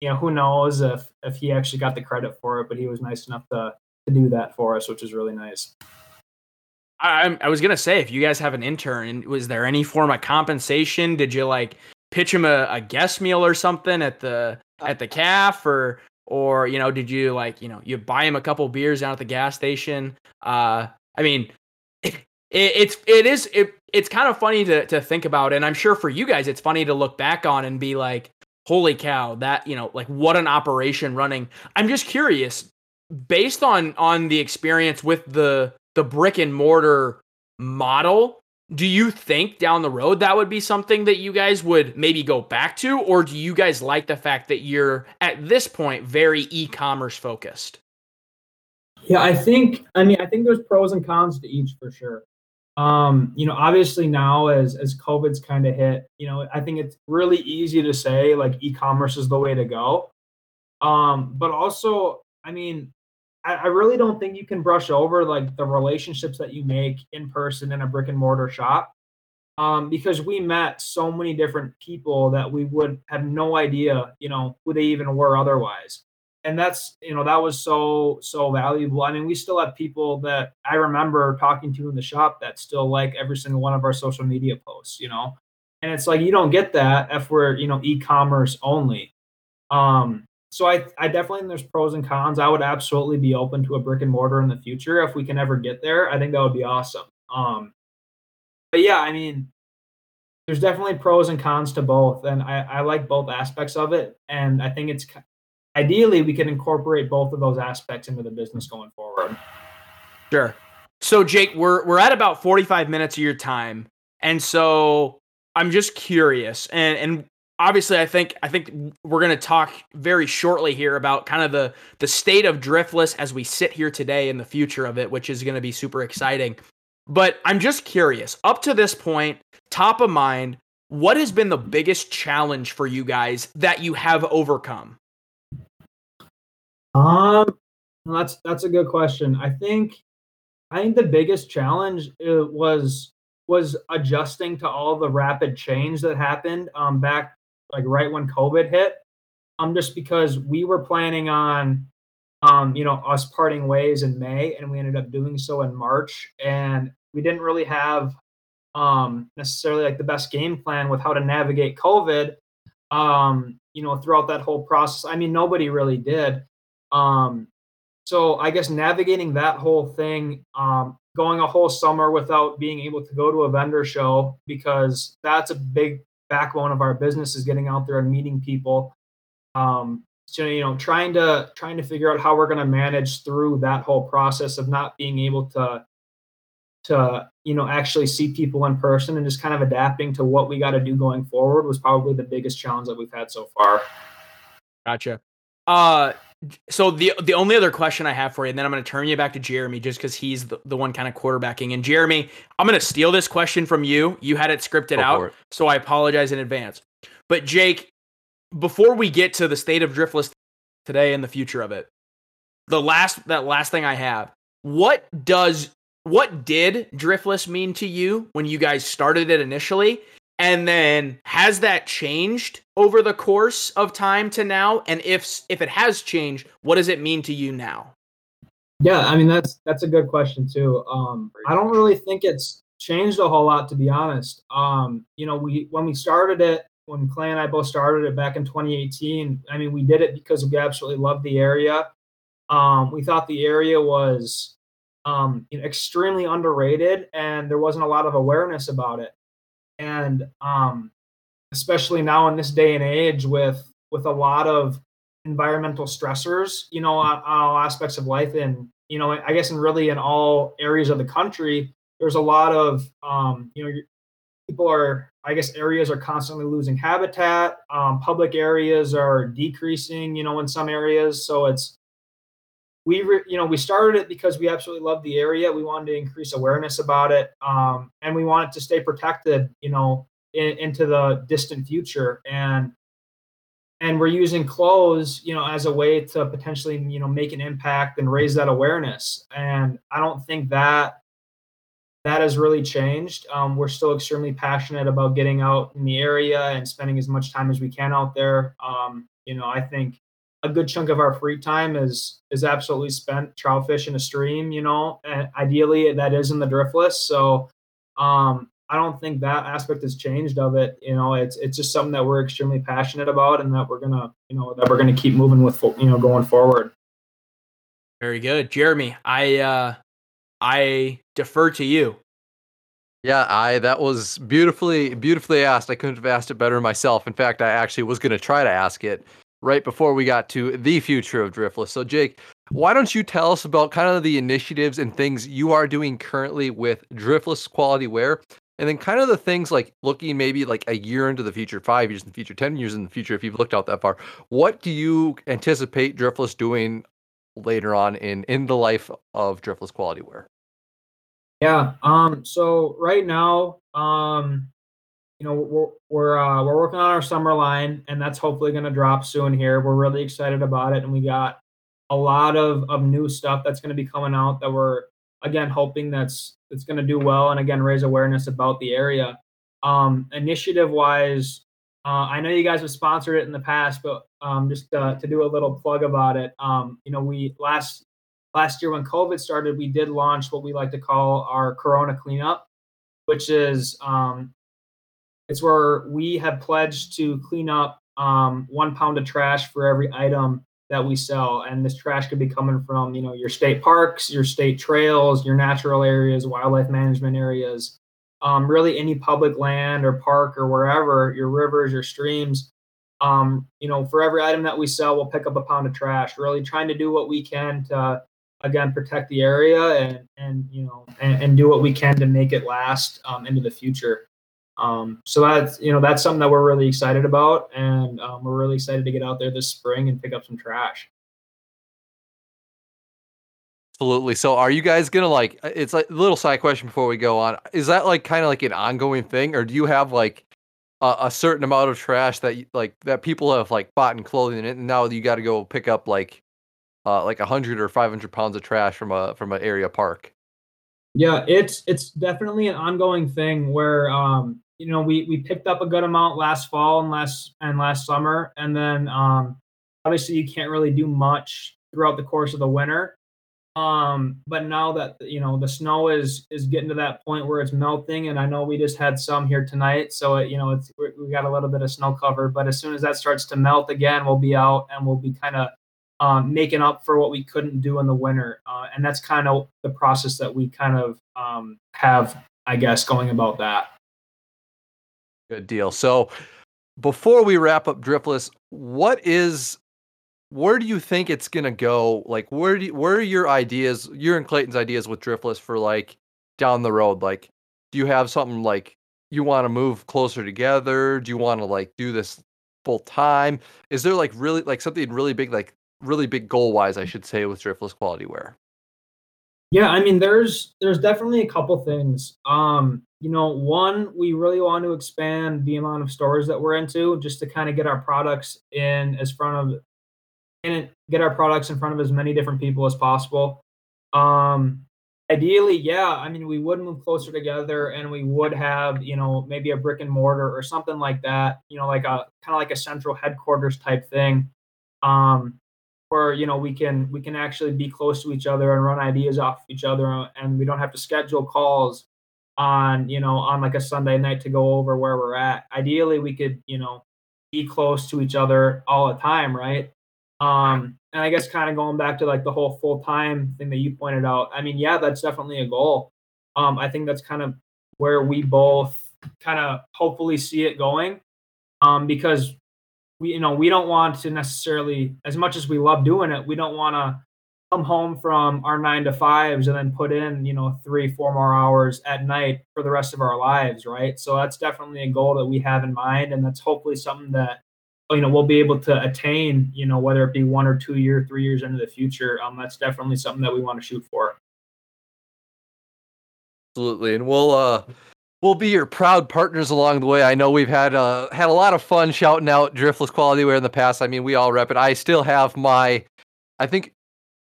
You know, who knows if if he actually got the credit for it, but he was nice enough to to do that for us, which is really nice. I, I was gonna say, if you guys have an intern, was there any form of compensation? Did you like pitch him a, a guest meal or something at the at the calf or or you know did you like you know you buy him a couple beers down at the gas station? Uh i mean it, it's it is it, it's kind of funny to to think about and i'm sure for you guys it's funny to look back on and be like holy cow that you know like what an operation running. I'm just curious based on on the experience with the the brick and mortar model do you think down the road that would be something that you guys would maybe go back to? Or do you guys like the fact that you're at this point very e-commerce focused? Yeah i think i mean i think there's pros and cons to each for sure. Um you know obviously now as as covid's kind of hit you know i think it's really easy to say like e-commerce is the way to go. Um but also i mean I, I really don't think you can brush over like the relationships that you make in person in a brick and mortar shop. Um, because we met so many different people that we would have no idea, you know, who they even were otherwise. And that's, you know, that was so, so valuable. I mean, we still have people that I remember talking to in the shop that still like every single one of our social media posts, you know, and it's like, you don't get that if we're, you know, e-commerce only. Um, so I, I definitely think there's pros and cons. I would absolutely be open to a brick and mortar in the future if we can ever get there. I think that would be awesome. Um, but yeah, I mean, there's definitely pros and cons to both, and I, I like both aspects of it. And I think it's ideally we can incorporate both of those aspects into the business going forward. Sure. So Jake, we're we're at about 45 minutes of your time, and so I'm just curious, and and obviously I think I think we're going to talk very shortly here about kind of the the state of driftless as we sit here today and the future of it, which is going to be super exciting. But I'm just curious, up to this point, top of mind, what has been the biggest challenge for you guys that you have overcome? Um, that's that's a good question. I think I think the biggest challenge uh, was was adjusting to all the rapid change that happened um, back like right when COVID hit. um, just because we were planning on, um, you know, us parting ways in May, and we ended up doing so in March, and we didn't really have um, necessarily like the best game plan with how to navigate COVID. Um, you know, throughout that whole process. I mean, nobody really did. Um, so I guess navigating that whole thing, um, going a whole summer without being able to go to a vendor show because that's a big backbone of our business is getting out there and meeting people. Um, so you know, trying to trying to figure out how we're going to manage through that whole process of not being able to to you know actually see people in person and just kind of adapting to what we got to do going forward was probably the biggest challenge that we've had so far. Gotcha. Uh, so the the only other question I have for you, and then I'm going to turn you back to Jeremy, just because he's the, the one kind of quarterbacking. And Jeremy, I'm going to steal this question from you. You had it scripted Go out, it. so I apologize in advance. But Jake, before we get to the state of Driftless today and the future of it, the last that last thing I have, what does what did Driftless mean to you when you guys started it initially? And then has that changed over the course of time to now? And if if it has changed, what does it mean to you now? Yeah, I mean that's that's a good question too. Um, I don't really think it's changed a whole lot to be honest. Um, you know, we when we started it, when Clay and I both started it back in 2018, I mean, we did it because we absolutely loved the area. Um, we thought the area was um, you know, extremely underrated, and there wasn't a lot of awareness about it. And um, especially now in this day and age, with with a lot of environmental stressors, you know, on, all aspects of life, and you know, I guess, in really in all areas of the country, there's a lot of um, you know, people are, I guess, areas are constantly losing habitat. Um, public areas are decreasing, you know, in some areas. So it's we re, you know we started it because we absolutely love the area. We wanted to increase awareness about it um, and we wanted to stay protected you know in, into the distant future. And and we're using clothes you know as a way to potentially you know make an impact and raise that awareness. And i don't think that that has really changed. Um, we're still extremely passionate about getting out in the area and spending as much time as we can out there. Um, you know i think a good chunk of our free time is is absolutely spent trout fishing a stream you know and ideally that is in the driftless so um i don't think that aspect has changed of it you know it's it's just something that we're extremely passionate about and that we're gonna you know that we're gonna keep moving with you know going forward Very good, Jeremy. I uh, I defer to you. Yeah, I that was beautifully beautifully asked. I couldn't have asked it better myself. In fact, I actually was going to try to ask it right before we got to the future of Driftless. So, Jake, why don't you tell us about kind of the initiatives and things you are doing currently with Driftless quality wear? And then kind of the things like looking maybe like a year into the future, five years in the future, 10 years in the future, if you've looked out that far, what do you anticipate Driftless doing later on in in the life of Driftless quality wear? Yeah. Um. So right now, um, you know, we're we're uh, we're working on our summer line, and that's hopefully going to drop soon. Here, we're really excited about it, and we got a lot of of new stuff that's going to be coming out that we're again hoping that's that's going to do well, and again raise awareness about the area. Um, initiative wise, uh, I know you guys have sponsored it in the past, but um, just uh, to do a little plug about it, um, you know, we last last year when COVID started, we did launch what we like to call our Corona cleanup, which is um, it's where we have pledged to clean up um, one pound of trash for every item that we sell, and this trash could be coming from you know your state parks, your state trails, your natural areas, wildlife management areas, um, really any public land or park or wherever your rivers, your streams. Um, you know, for every item that we sell, we'll pick up a pound of trash. Really trying to do what we can to again protect the area and and you know and, and do what we can to make it last um, into the future um, so that's you know that's something that we're really excited about and um, we're really excited to get out there this spring and pick up some trash Absolutely. So, are you guys gonna like? uh, It's like a little side question before we go on. Is that like kind of like an ongoing thing, or do you have like a, a certain amount of trash that you, like that people have like bought in clothing, and now you got to go pick up like uh like a hundred or five hundred pounds of trash from a from an area park? yeah it's it's definitely an ongoing thing where um, you know we we picked up a good amount last fall and last and last summer and then um, obviously you can't really do much throughout the course of the winter. Um, but now that you know the snow is is getting to that point where it's melting, and I know we just had some here tonight, so it, you know it's we got a little bit of snow cover. But as soon as that starts to melt again, we'll be out and we'll be kind of um, making up for what we couldn't do in the winter, uh, and that's kind of the process that we kind of um, have, I guess, going about that. Good deal. So before we wrap up Driftless, what is where do you think it's gonna go? Like, where do you, where are your ideas, your and Clayton's ideas with Driftless for like down the road? Like, do you have something like you want to move closer together? Do you want to like do this full time? Is there like really like something really big, like really big goal wise, I should say, with Driftless Quality Wear? Yeah, I mean, there's there's definitely a couple things. Um, you know, one, we really want to expand the amount of stores that we're into, just to kind of get our products in as front of and get our products in front of as many different people as possible. Um, ideally, yeah, I mean, we would move closer together and we would have, you know, maybe a brick and mortar or something like that, you know, like a kind of like a central headquarters type thing. Um, where you know we can we can actually be close to each other and run ideas off each other and we don't have to schedule calls on you know on like a sunday night to go over where we're at ideally we could you know be close to each other all the time right um, and I guess kind of going back to like the whole full time thing that you pointed out. I mean, yeah, that's definitely a goal. Um, I think that's kind of where we both kind of hopefully see it going. Um, because we, you know, we don't want to necessarily, as much as we love doing it, we don't want to come home from our nine to fives and then put in, you know, three, four more hours at night for the rest of our lives, right? So that's definitely a goal that we have in mind, and that's hopefully something that you know we'll be able to attain you know whether it be one or two year three years into the future. Um that's definitely something that we want to shoot for. Absolutely and we'll uh we'll be your proud partners along the way. I know we've had uh had a lot of fun shouting out driftless quality wear in the past. I mean we all rep it. I still have my i think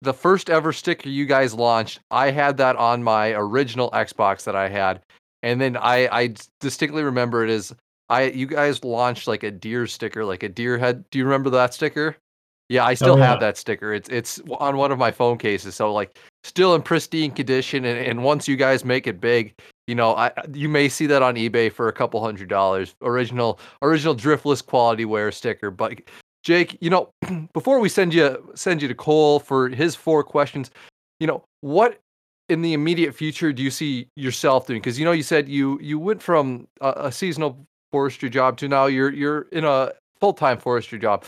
the first ever sticker you guys launched i had that on my original xbox that i had and then i i distinctly remember it as I you guys launched like a deer sticker, like a deer head. Do you remember that sticker? Yeah, I still oh, yeah. have that sticker. It's it's on one of my phone cases. So like still in pristine condition and, and once you guys make it big, you know, I you may see that on eBay for a couple hundred dollars. Original original driftless quality wear sticker. But Jake, you know, before we send you send you to Cole for his four questions, you know, what in the immediate future do you see yourself doing? Because you know, you said you you went from a, a seasonal forestry job to now you're you're in a full-time forestry job.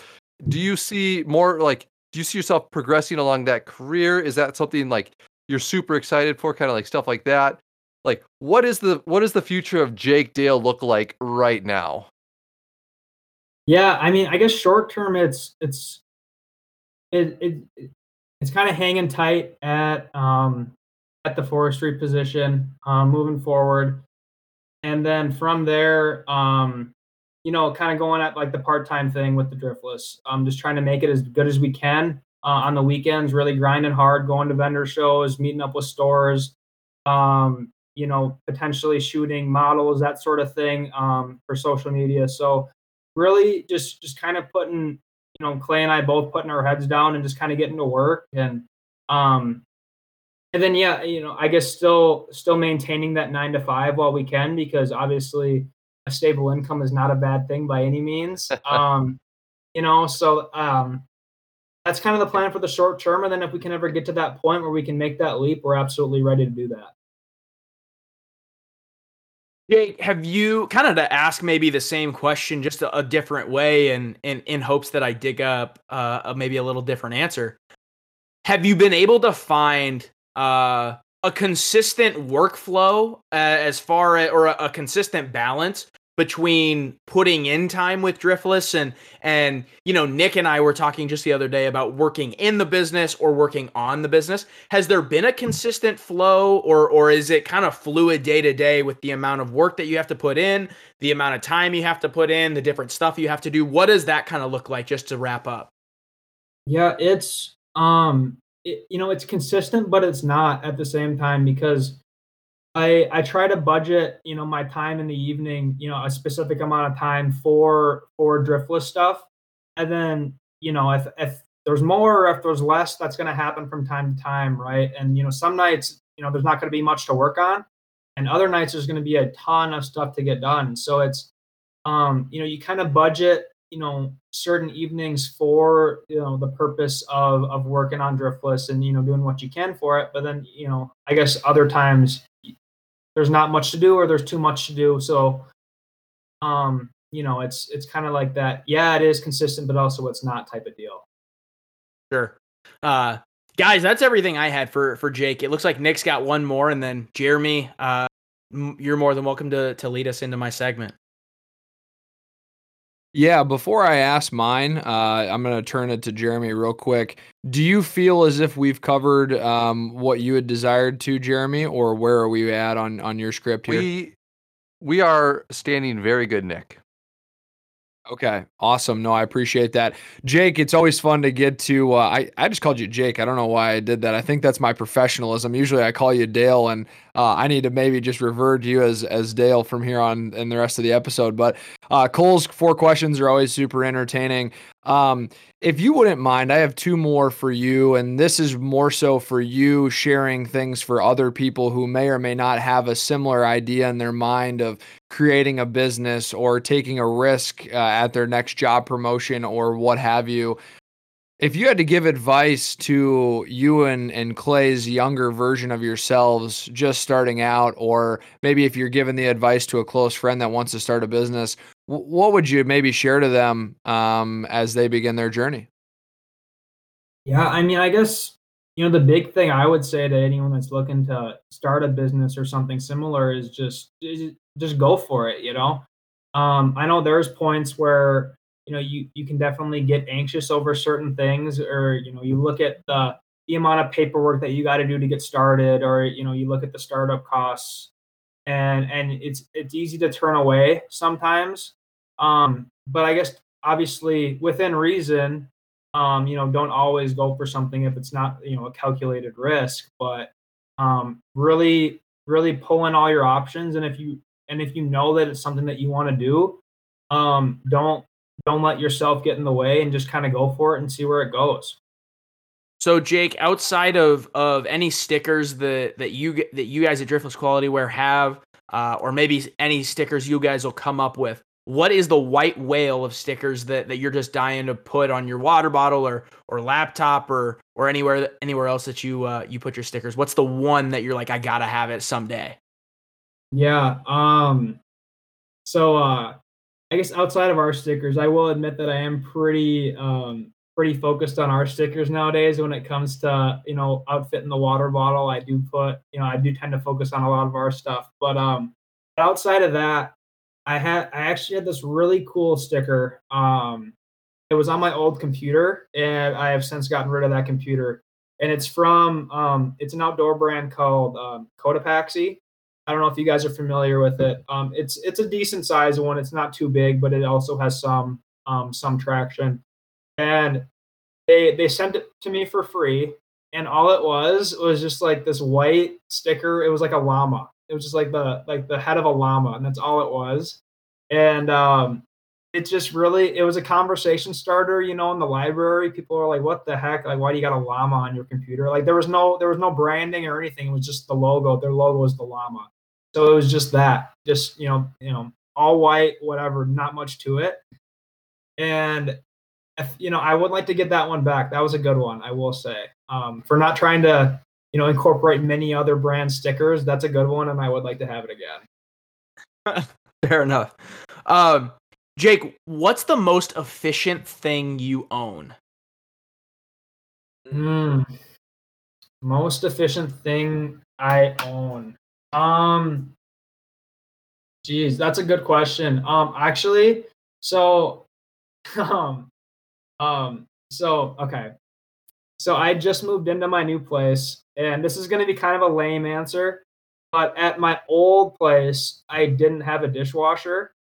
Do you see more like do you see yourself progressing along that career? Is that something like you're super excited for kind of like stuff like that? Like what is the what does the future of jake dale look like right now yeah i mean i guess short term it's it's it, it it's kind of hanging tight at um at the forestry position um moving forward and then from there, um, you know, kind of going at like the part time thing with the driftless. I'm um, just trying to make it as good as we can uh, on the weekends. Really grinding hard, going to vendor shows, meeting up with stores. Um, you know, potentially shooting models, that sort of thing um, for social media. So really, just just kind of putting, you know, Clay and I both putting our heads down and just kind of getting to work. And um, and then yeah you know i guess still still maintaining that nine to five while we can because obviously a stable income is not a bad thing by any means. Um you know so um that's kind of the plan for the short term. And then if we can ever get to that point where we can make that leap we're absolutely ready to do that Jake, have you kind of to ask maybe the same question just a, a different way and in, in hopes that I dig up uh, a, maybe a little different answer? Have you been able to find uh, a consistent workflow uh, as far as, or a, a, consistent balance between putting in time with driftless and and you know nick and i were talking just the other day about working in the business or working on the business. Has there been a consistent flow or or is it kind of fluid day to day with the amount of work that you have to put in the amount of time you have to put in the different stuff you have to do? What does that kind of look like just to wrap up? Yeah it's um it, you know, it's consistent, but it's not at the same time because I I try to budget, you know, my time in the evening, you know, a specific amount of time for for driftless stuff, and then you know, if if there's more or if there's less, that's going to happen from time to time, right? And you know, some nights, you know, there's not going to be much to work on, and other nights there's going to be a ton of stuff to get done. So it's, um, you know, you kind of budget, you know, certain evenings for you know the purpose of of working on driftless and you know doing what you can for it. But then you know, I guess other times there's not much to do or there's too much to do. So, um, you know, it's it's kind of like that. Yeah, it is consistent, but also it's not type of deal. Sure. Uh, guys, that's everything I had for for Jake. It looks like Nick's got one more, and then Jeremy, uh, you're more than welcome to to lead us into my segment. Yeah, before I ask mine, uh, I'm going to turn it to Jeremy real quick. Do you feel as if we've covered um, what you had desired to, Jeremy, or where are we at on on your script here? We we are standing very good, Nick. Okay, awesome. No, I appreciate that, Jake. It's always fun to get to. Uh, I I just called you Jake. I don't know why I did that. I think that's my professionalism. Usually, I call you Dale, and uh, I need to maybe just revert to you as as Dale from here on in the rest of the episode. But uh, Cole's four questions are always super entertaining. Um, if you wouldn't mind, I have two more for you, and this is more so for you sharing things for other people who may or may not have a similar idea in their mind of creating a business or taking a risk uh, at their next job promotion or what have you. If you had to give advice to you and, and Clay's younger version of yourselves just starting out, or maybe if you're giving the advice to a close friend that wants to start a business, what would you maybe share to them um, as they begin their journey? Yeah, I mean, I guess you know the big thing I would say to anyone that's looking to start a business or something similar is just just go for it. You know, um, I know there's points where you know you you can definitely get anxious over certain things, or you know you look at the the amount of paperwork that you got to do to get started, or you know you look at the startup costs, and and it's it's easy to turn away sometimes. Um, but I guess obviously within reason, um, you know, don't always go for something if it's not, you know, a calculated risk, but um, really, really pull in all your options. And if you, and if you know that it's something that you want to do, um, don't, don't let yourself get in the way and just kind of go for it and see where it goes. So Jake, outside of of any stickers that that you that you guys at Driftless Quality Wear have, uh, or maybe any stickers you guys will come up with, what is the white whale of stickers that, that you're just dying to put on your water bottle or or laptop or or anywhere anywhere else that you uh, you put your stickers? What's the one that you're like I gotta have it someday? Yeah. Um. So uh, I guess outside of our stickers, I will admit that I am pretty um pretty focused on our stickers nowadays when it comes to you know outfitting the water bottle. I do put you know I do tend to focus on a lot of our stuff, but um outside of that I had I actually had this really cool sticker. Um, it was on my old computer, and I have since gotten rid of that computer. And it's from um, it's an outdoor brand called um, Cotopaxi. I don't know if you guys are familiar with it. Um, it's it's a decent size one. It's not too big, but it also has some um, some traction. And they they sent it to me for free, and all it was was just like this white sticker. It was like a llama, it was just like the like the head of a llama, and that's all it was. And um, it just really it was a conversation starter, you know, in the library. People were like, "What the heck? Like, why do you got a llama on your computer?" Like, there was no there was no branding or anything. It was just the logo. Their logo was the llama, so it was just that, just you know, you know, all white, whatever, not much to it. And if, you know, I would like to get that one back. That was a good one, I will say. Um, for not trying to you know, incorporate many other brand stickers. That's a good one, and I would like to have it again. Fair enough. Um, Jake, what's the most efficient thing you own? Hmm. Most efficient thing I own. Um. Geez, that's a good question. Um, actually, so, um, um, so okay, so I just moved into my new place, and this is going to be kind of a lame answer, but at my old place, I didn't have a dishwasher,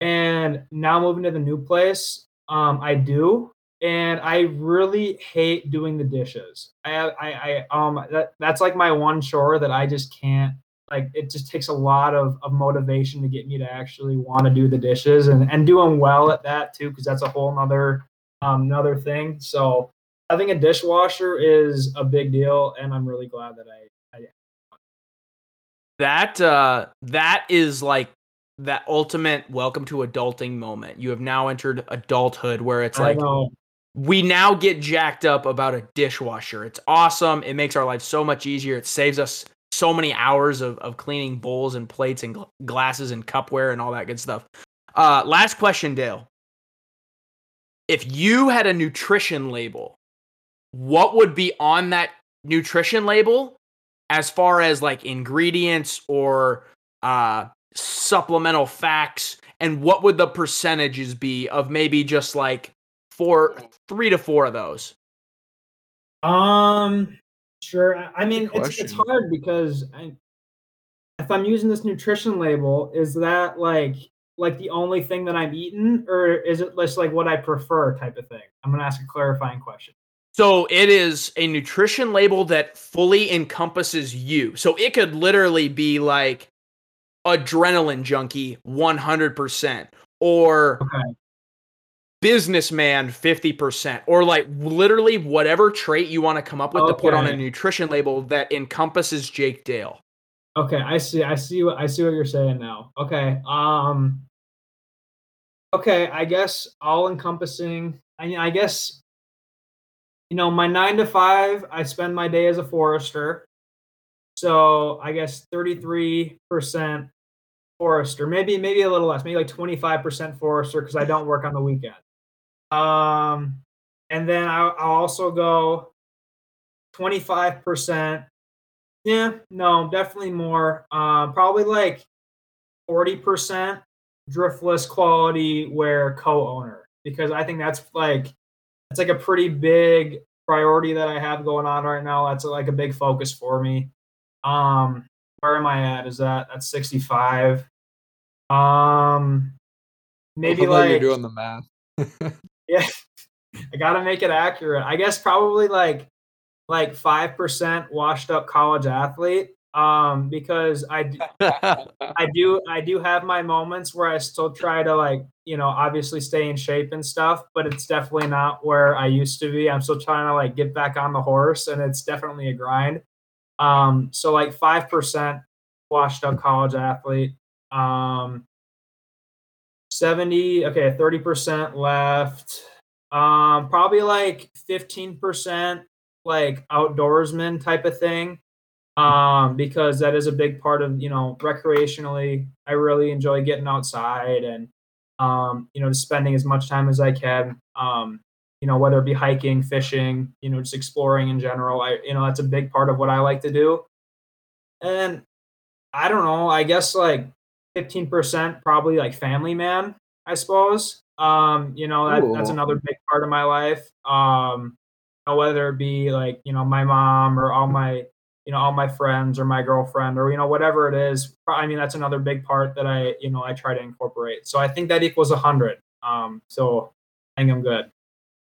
and now moving to the new place, um, I do, and I really hate doing the dishes. I, I, I um, that that's like my one chore that I just can't. Like it just takes a lot of, of motivation to get me to actually want to do the dishes and, and doing well at that too, because that's a whole nother um, another thing. So having a dishwasher is a big deal, and I'm really glad that I. I that uh, that is like that ultimate welcome to adulting moment. You have now entered adulthood, where it's like we now get jacked up about a dishwasher. It's awesome. It makes our life so much easier. It saves us so many hours of, of cleaning bowls and plates and gl- glasses and cupware and all that good stuff. Uh, last question, Dale. If you had a nutrition label, what would be on that nutrition label as far as like ingredients or uh, supplemental facts? And what would the percentages be of maybe just like four, three to four of those? Um, sure. I mean, it's, it's hard because I, if I'm using this nutrition label, is that like like the only thing that I'm eating, or is it just like what I prefer type of thing? I'm gonna ask a clarifying question. So it is a nutrition label that fully encompasses you. So it could literally be like adrenaline junkie 100% or okay. Businessman 50% or like literally whatever trait you want to come up with okay. to put on a nutrition label that encompasses Jake Dale. Okay, I see. I see what I see what you're saying now. Okay. Um okay, I guess all encompassing. I mean, I guess you know, my 9 to 5, I spend my day as a forester. So, I guess 33% forester, maybe maybe a little less, maybe like 25% forester cuz I don't work on the weekend. Um and then I'll, I'll also go 25% yeah, no, definitely more. Uh, probably like 40% driftless quality wear co-owner because I think that's like that's like a pretty big priority that I have going on right now. That's like a big focus for me. Um, where am I at? Is that that's 65? Um, maybe like you're doing the math. yeah, I gotta make it accurate. I guess probably like like five percent washed up college athlete um because I do, I do I do have my moments where I still try to like you know obviously stay in shape and stuff but it's definitely not where I used to be. I'm still trying to like get back on the horse and it's definitely a grind. Um so like 5% washed up college athlete um 70 okay 30% left um probably like 15% like outdoorsman type of thing um, because that is a big part of you know recreationally. I really enjoy getting outside and um, you know spending as much time as I can. Um, you know whether it be hiking, fishing, you know just exploring in general. I you know that's a big part of what I like to do. And I don't know. I guess like fifteen percent probably like family man. I suppose. Um, you know that, that's another big part of my life. Um, whether it be like you know my mom or all my you know all my friends or my girlfriend or you know whatever it is i mean that's another big part that i you know i try to incorporate so i think that equals 100 um so i think i'm good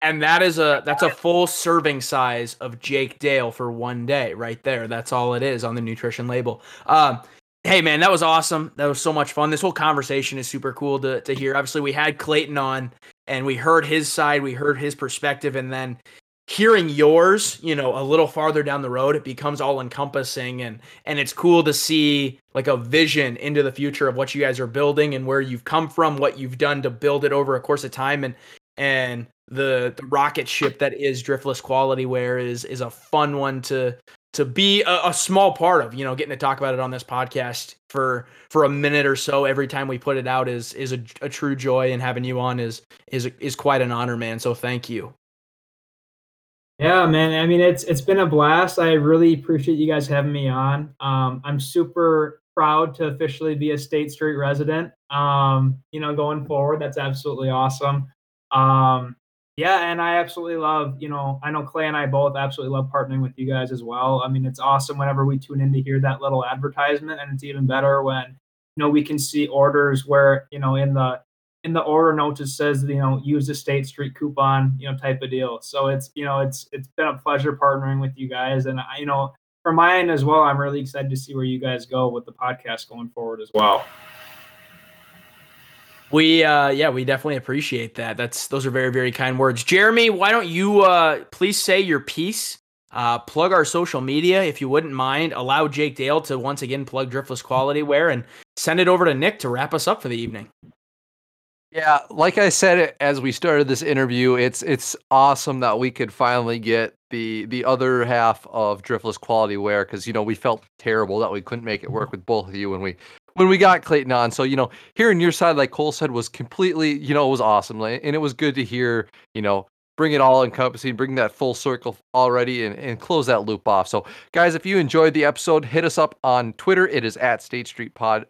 and that is a that's a full serving size of jake dale for one day right there that's all it is on the nutrition label um hey man that was awesome. That was so much fun. This whole conversation is super cool to, to hear. Obviously we had clayton on and we heard his side we heard his perspective and then hearing yours, you know, a little farther down the road, it becomes all encompassing and and it's cool to see like a vision into the future of what you guys are building and where you've come from, what you've done to build it over a course of time and and the the rocket ship that is driftless quality wear is is a fun one to to be a, a, small part of you know getting to talk about it on this podcast for for a minute or so every time we put it out is is a, a true joy and having you on is is is quite an honor man so thank you yeah, man. I mean, it's it's been a blast. I really appreciate you guys having me on. Um, I'm super proud to officially be a State Street resident. Um, you know, going forward, that's absolutely awesome. Um, yeah, and I absolutely love. You know, I know Clay and I both absolutely love partnering with you guys as well. I mean, it's awesome whenever we tune in to hear that little advertisement, and it's even better when you know we can see orders where you know in the in the order notes it says you know use the state street coupon you know type of deal so it's you know it's it's been a pleasure partnering with you guys and I, you know for mine as well i'm really excited to see where you guys go with the podcast going forward as well We uh yeah, we definitely appreciate that. That's those are very very kind words. Jeremy, why don't you uh please say your piece? Uh plug our social media if you wouldn't mind. Allow Jake Dale to once again plug Driftless Quality Wear and send it over to Nick to wrap us up for the evening. Yeah, like I said as we started this interview, it's it's awesome that we could finally get the the other half of Driftless Quality Wear because you know we felt terrible that we couldn't make it work with both of you when we when we got Clayton on. So, you know, hearing your side, like Cole said, was completely, you know, it was awesome. And it was good to hear, you know, bring it all encompassing, bring that full circle already and, and close that loop off. So, guys, if you enjoyed the episode, hit us up on Twitter. It is at State Street Pod.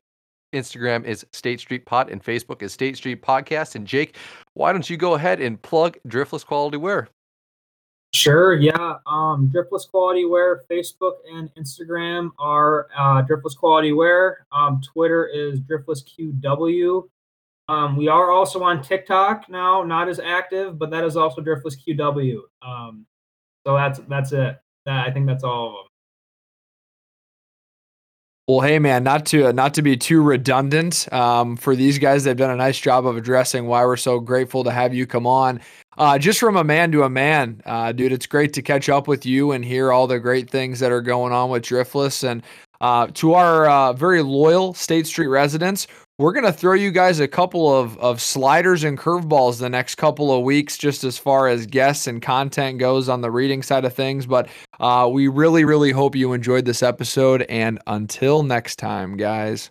Instagram is State Street Pod and Facebook is State Street Podcast. And Jake, why don't you go ahead and plug Driftless Quality Wear? Sure, yeah. Um, Driftless Quality Wear, Facebook and Instagram are uh, Driftless Quality Wear. Um, Twitter is Driftless QW. Um, we are also on TikTok now, not as active, but that is also Driftless QW. Um, so that's that's it. That, I think that's all of them. Well, hey man, not to not to be too redundant um, for these guys, they've done a nice job of addressing why we're so grateful to have you come on. Uh, just from a man to a man, uh, dude, it's great to catch up with you and hear all the great things that are going on with Driftless. And uh, to our uh, very loyal State Street residents, we're going to throw you guys a couple of, of sliders and curveballs the next couple of weeks, just as far as guests and content goes on the reading side of things. But uh, we really, really hope you enjoyed this episode. And until next time, guys.